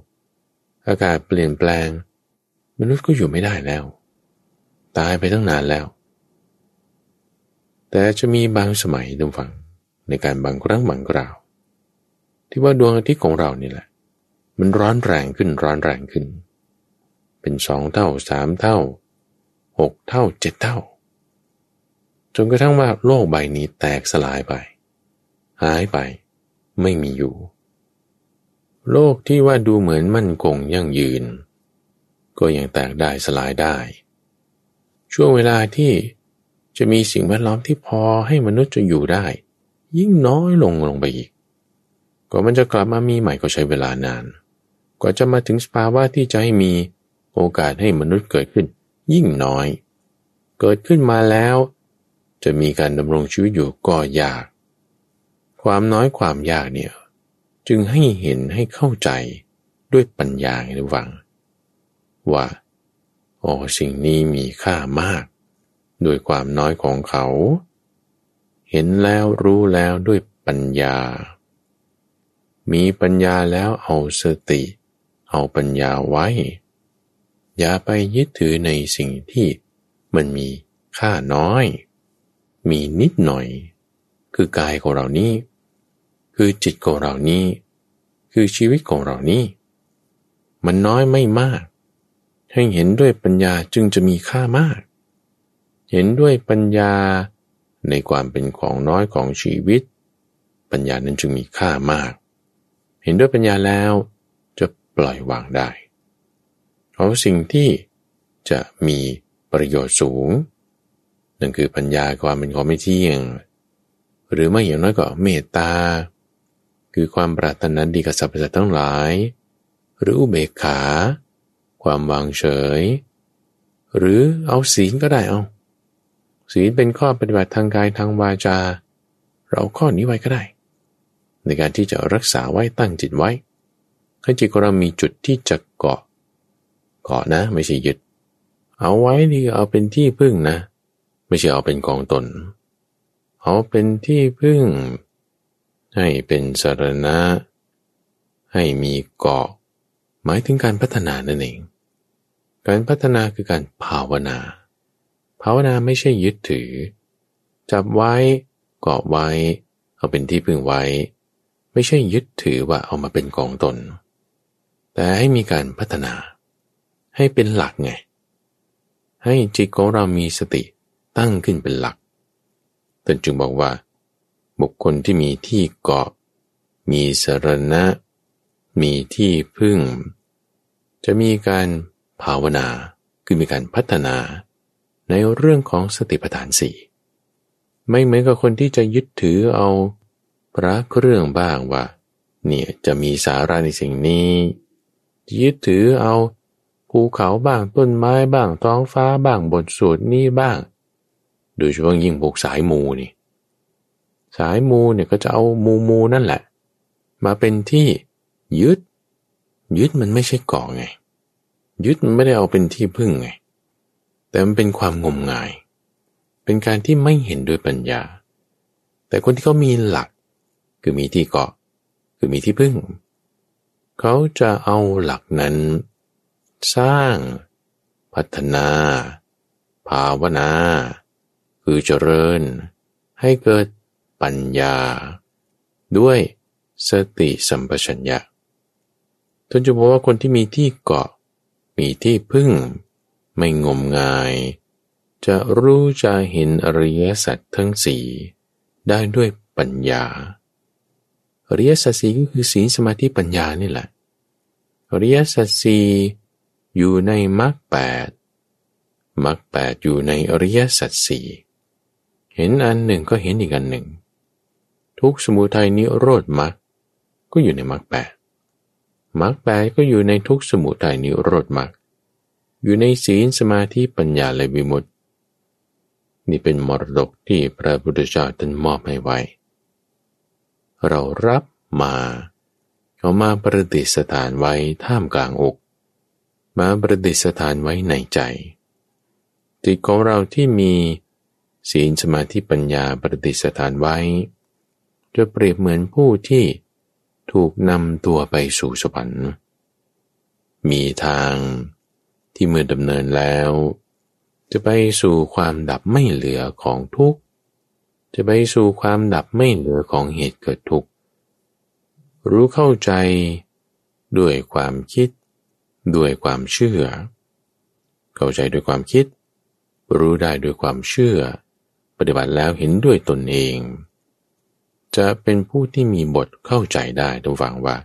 อากาศเปลี่ยนแปลง มนุษย์ก็อยู่ไม่ได้แล้ว ตายไปตั้งนานแล้ว แต่จะมีบางสมัยดูฟัง ในการบางครั้งบางคราว ที่ว่าดวงอาทิตย์ของเรานี่แหละ มันร้อนแรงขึ้นร้อนแรงขึ้น เป็นสองเท่าสามเท่าหกเท่าเจ็ดเท่า จนกระทั่งว่าโลกใบนี้แตกสลายไป หายไป ไม่มีอยู่ โลกที่ว่าดูเหมือนมั่นคงยั่งยืน ก็ยังแตกได้สลายได้ ช่วงเวลาที่จะมีสิ่งแวดล้อมที่พอให้มนุษย์จะอยู่ได้ ยิ่งน้อยลงลงไปอีกก็มันจะกลับมามีใหม่ก็ใช้เวลานาน กว่าจะมาถึงสภาวะที่จะให้มีโอกาสให้มนุษย์เกิดขึ้น ยิ่งน้อย เกิดขึ้นมาแล้ว จะมีการดำรงชีวิตอยู่ก็ยาก ความน้อยความยากเนี่ย จึงให้เห็นให้เข้าใจด้วยปัญญาในวัง ว่าโอ้สิ่งนี้มีค่ามากโดยความน้อยของเขา เห็นแล้วรู้แล้วด้วยปัญญา มีปัญญาแล้วเอาสติ เอาปัญญาไว้ อย่าไปยึดถือในสิ่งที่มันมีค่าน้อย มีนิดหน่อย คือกายของเรานี้ คือจิตของเรานี้ คือชีวิตของเรานี้ มันน้อยไม่มาก ให้เห็นด้วยปัญญาจึงจะมีค่ามาก เห็นด้วยปัญญาในความเป็นของน้อยของชีวิต ปัญญานั้นจึงมีค่ามาก เห็นด้วยปัญญาแล้วจะปล่อยวางได้เพราะสิ่งที่จะมีประโยชน์สูง นั่นคือปัญญาความเป็นของไม่เที่ยง หรือไม่อย่างน้อยก็เมตตา คือความปรารถนาดีกับสรรพสัตว์ทั้งหลาย หรืออุเบกขา ความวางเฉย หรือเอาศีลก็ได้เอา ศีลเป็นข้อปฏิบัติทางกายทางวาจา เราข้อนี้ไว้ก็ได้ ในการที่จะรักษาไว้ตั้งจิตไว้ให้จิตของเรามีจุดที่จะเกาะ เกาะนะไม่ใช่ยึด เอาไว้ที่เอาเป็นที่พึ่งนะ ไม่ใช่เอาเป็นกองตน เอาเป็นที่พึ่ง ให้เป็นสารณะ ให้มีเกาะ หมายถึงการพัฒนานั่นเอง การพัฒนาคือการภาวนา ภาวนาไม่ใช่ยึดถือ จับไว้เกาะไว้ เอาเป็นที่พึ่งไว้ ไม่ใช่ยึดถือว่าเอามาเป็นกองตน แต่ให้มีการพัฒนา ให้เป็นหลักไง ให้จิตของเรามีสติ ตั้งขึ้นเป็นหลักท่านจึงบอกว่า บุคคลที่มีที่เกาะ มีสรณะ มีที่พึ่ง จะมีการภาวนาคือมีการพัฒนา ในเรื่องของสติปัฏฐานสี่ไม่เหมือนกับคนที่จะยึดถือเอาพระเครื่องบ้างว่า เนี่ยจะมีสาระในสิ่งนี้ยึดถือเอาภูเขาบ้างต้นไม้บ้างท้องฟ้าบ้างบทสวดนี้บ้าง โดยเฉพาะยิ่งพวกสายมูนี่ สายมูเนี่ยก็จะเอามูมูนั่นแหละ มาเป็นที่ยึด ยึดมันไม่ใช่เกาะไง ยึดมันไม่ได้เอาเป็นที่พึ่งไง แต่มันเป็นความงมงาย เป็นการที่ไม่เห็นด้วยปัญญา แต่คนที่เขามีหลัก คือมีที่เกาะ คือมีที่พึ่ง เขาจะเอาหลักนั้น สร้าง พัฒนา ภาวนา คือเจริญ ให้เกิดปัญญา ด้วยสติสัมปชัญญะท่านจะบอกว่าคนที่มีที่เกาะ มีที่พึ่ง ไม่งมงาย จะรู้จะเห็นอริยสัจทั้งสี่ได้ด้วยปัญญาอริยสัจสี่ก็คือศีลสมาธิปัญญานี่แหละอริยสัจสี่อยู่ในมรรคแปดมรรคแปดอยู่ในอริยสัจสี่ เห็นอันหนึ่งก็เห็นอีกอันหนึ่ง ทุกสมุทัยนิโรธมรรคก็อยู่ในมรรคแปดมรรคแปดก็อยู่ในทุกสมุทัยนิโรธมรรคอยู่ในศีลสมาธิปัญญาและวิมุตติ นี่เป็นมรดกที่พระพุทธเจ้าท่านมอบให้ไว้ เรารับมาเอามาประดิษฐานไว้ท่ามกลางอก มาประดิษฐานไว้ในใจจิตของเราที่มี ศีลสมาธิปัญญาประดิษฐานไว้ จะเปรียบเหมือนผู้ที่ถูกนำตัวไปสู่สวรรค์มีทางที่เมื่อดำเนินแล้ว จะไปสู่ความดับไม่เหลือของทุกข์ จะไปสู่ความดับไม่เหลือของเหตุเกิดทุกข์ รู้เข้าใจด้วยความคิด ด้วยความเชื่อ เข้าใจด้วยความคิด รู้ได้ด้วยความเชื่อ ปฏิบัติแล้วเห็นด้วยตนเอง จะเป็นผู้ที่มีบทเข้าใจได้ทุกฝังว่า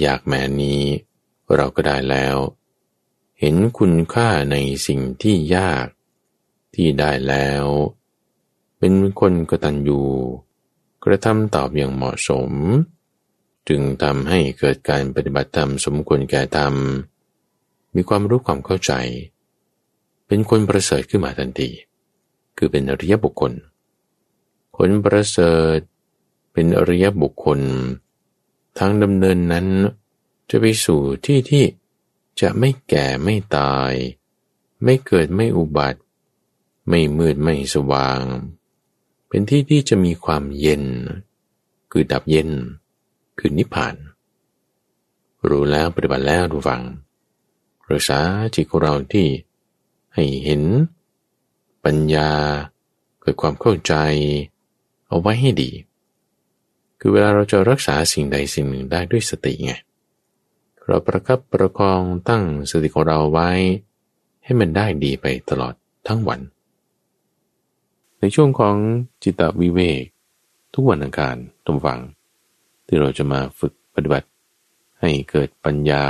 อยากแม้นี้ เราก็ได้แล้ว เห็นคุณค่าในสิ่งที่ยากที่ได้แล้ว เป็นคนกระตัญญูกระทำตอบอย่างเหมาะสม จึงทำให้เกิดการปฏิบัติธรรมสมควรแก่ธรรม มีความรู้ความเข้าใจ เป็นคนประเสริฐขึ้นมาทันที คือเป็นอริยบุคคลคนประเสริฐเป็นอริยบุคคล ทางดำเนินนั้นจะไปสู่ที่ที่จะไม่แก่ไม่ตาย ไม่เกิดไม่อุบัติ ไม่มืดไม่สว่าง เป็นที่ที่จะมีความเย็น คือดับเย็น คือนิพพาน รู้แล้วปฏิบัติแล้วดูฟังรักษาจิตของเราที่ให้เห็น ปัญญา เกิดความเข้าใจ เอาไว้ให้ดี คือเวลาเราจะรักษาสิ่งใดสิ่งหนึ่งได้ด้วยสติไงเราประคับประคองตั้งสติของเราไว้ ให้มันได้ดีไปตลอดทั้งวัน ในช่วงของจิตวิเวก ทุกวันอังคารตุมฟัง ที่เราจะมาฝึกปฏิบัติ ให้เกิดปัญญา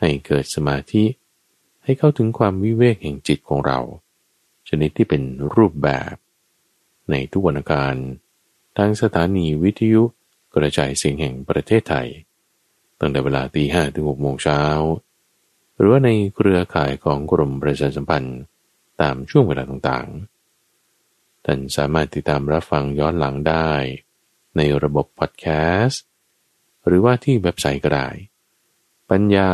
ให้เกิดสมาธิ ให้เข้าถึงความวิเวกแห่งจิตของเรา นิดที่เป็นรูปแบบ ในทุกวันการทางสถานีวิทยุกระจายเสียงแห่งประเทศไทย ตั้งแต่เวลาตีห้ถึงหกโมงเช้า หรือว่าในเครือข่ายของกรมประชาสัมพันธ์ตามช่วงเวลาต่างๆ ท่านสามารถติดตามรับฟังย้อนหลังได้ ในระบบพอดแคสต์ หรือว่าที่เว็บไซต์ก็ได้ ปัญญา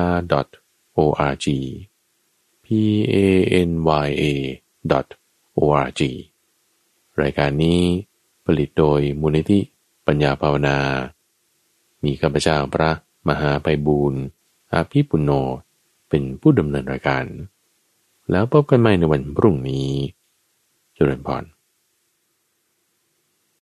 .org p a n y a org รายการนี้ผลิตโดยมูลนิธิปัญญาภาวนา มีข้าพเจ้าพระมหาไปบูรณ์อาภีปุโนเป็นผู้ดำเนินรายการ แล้วพบกันใหม่ในวันพรุ่งนี้จุลพร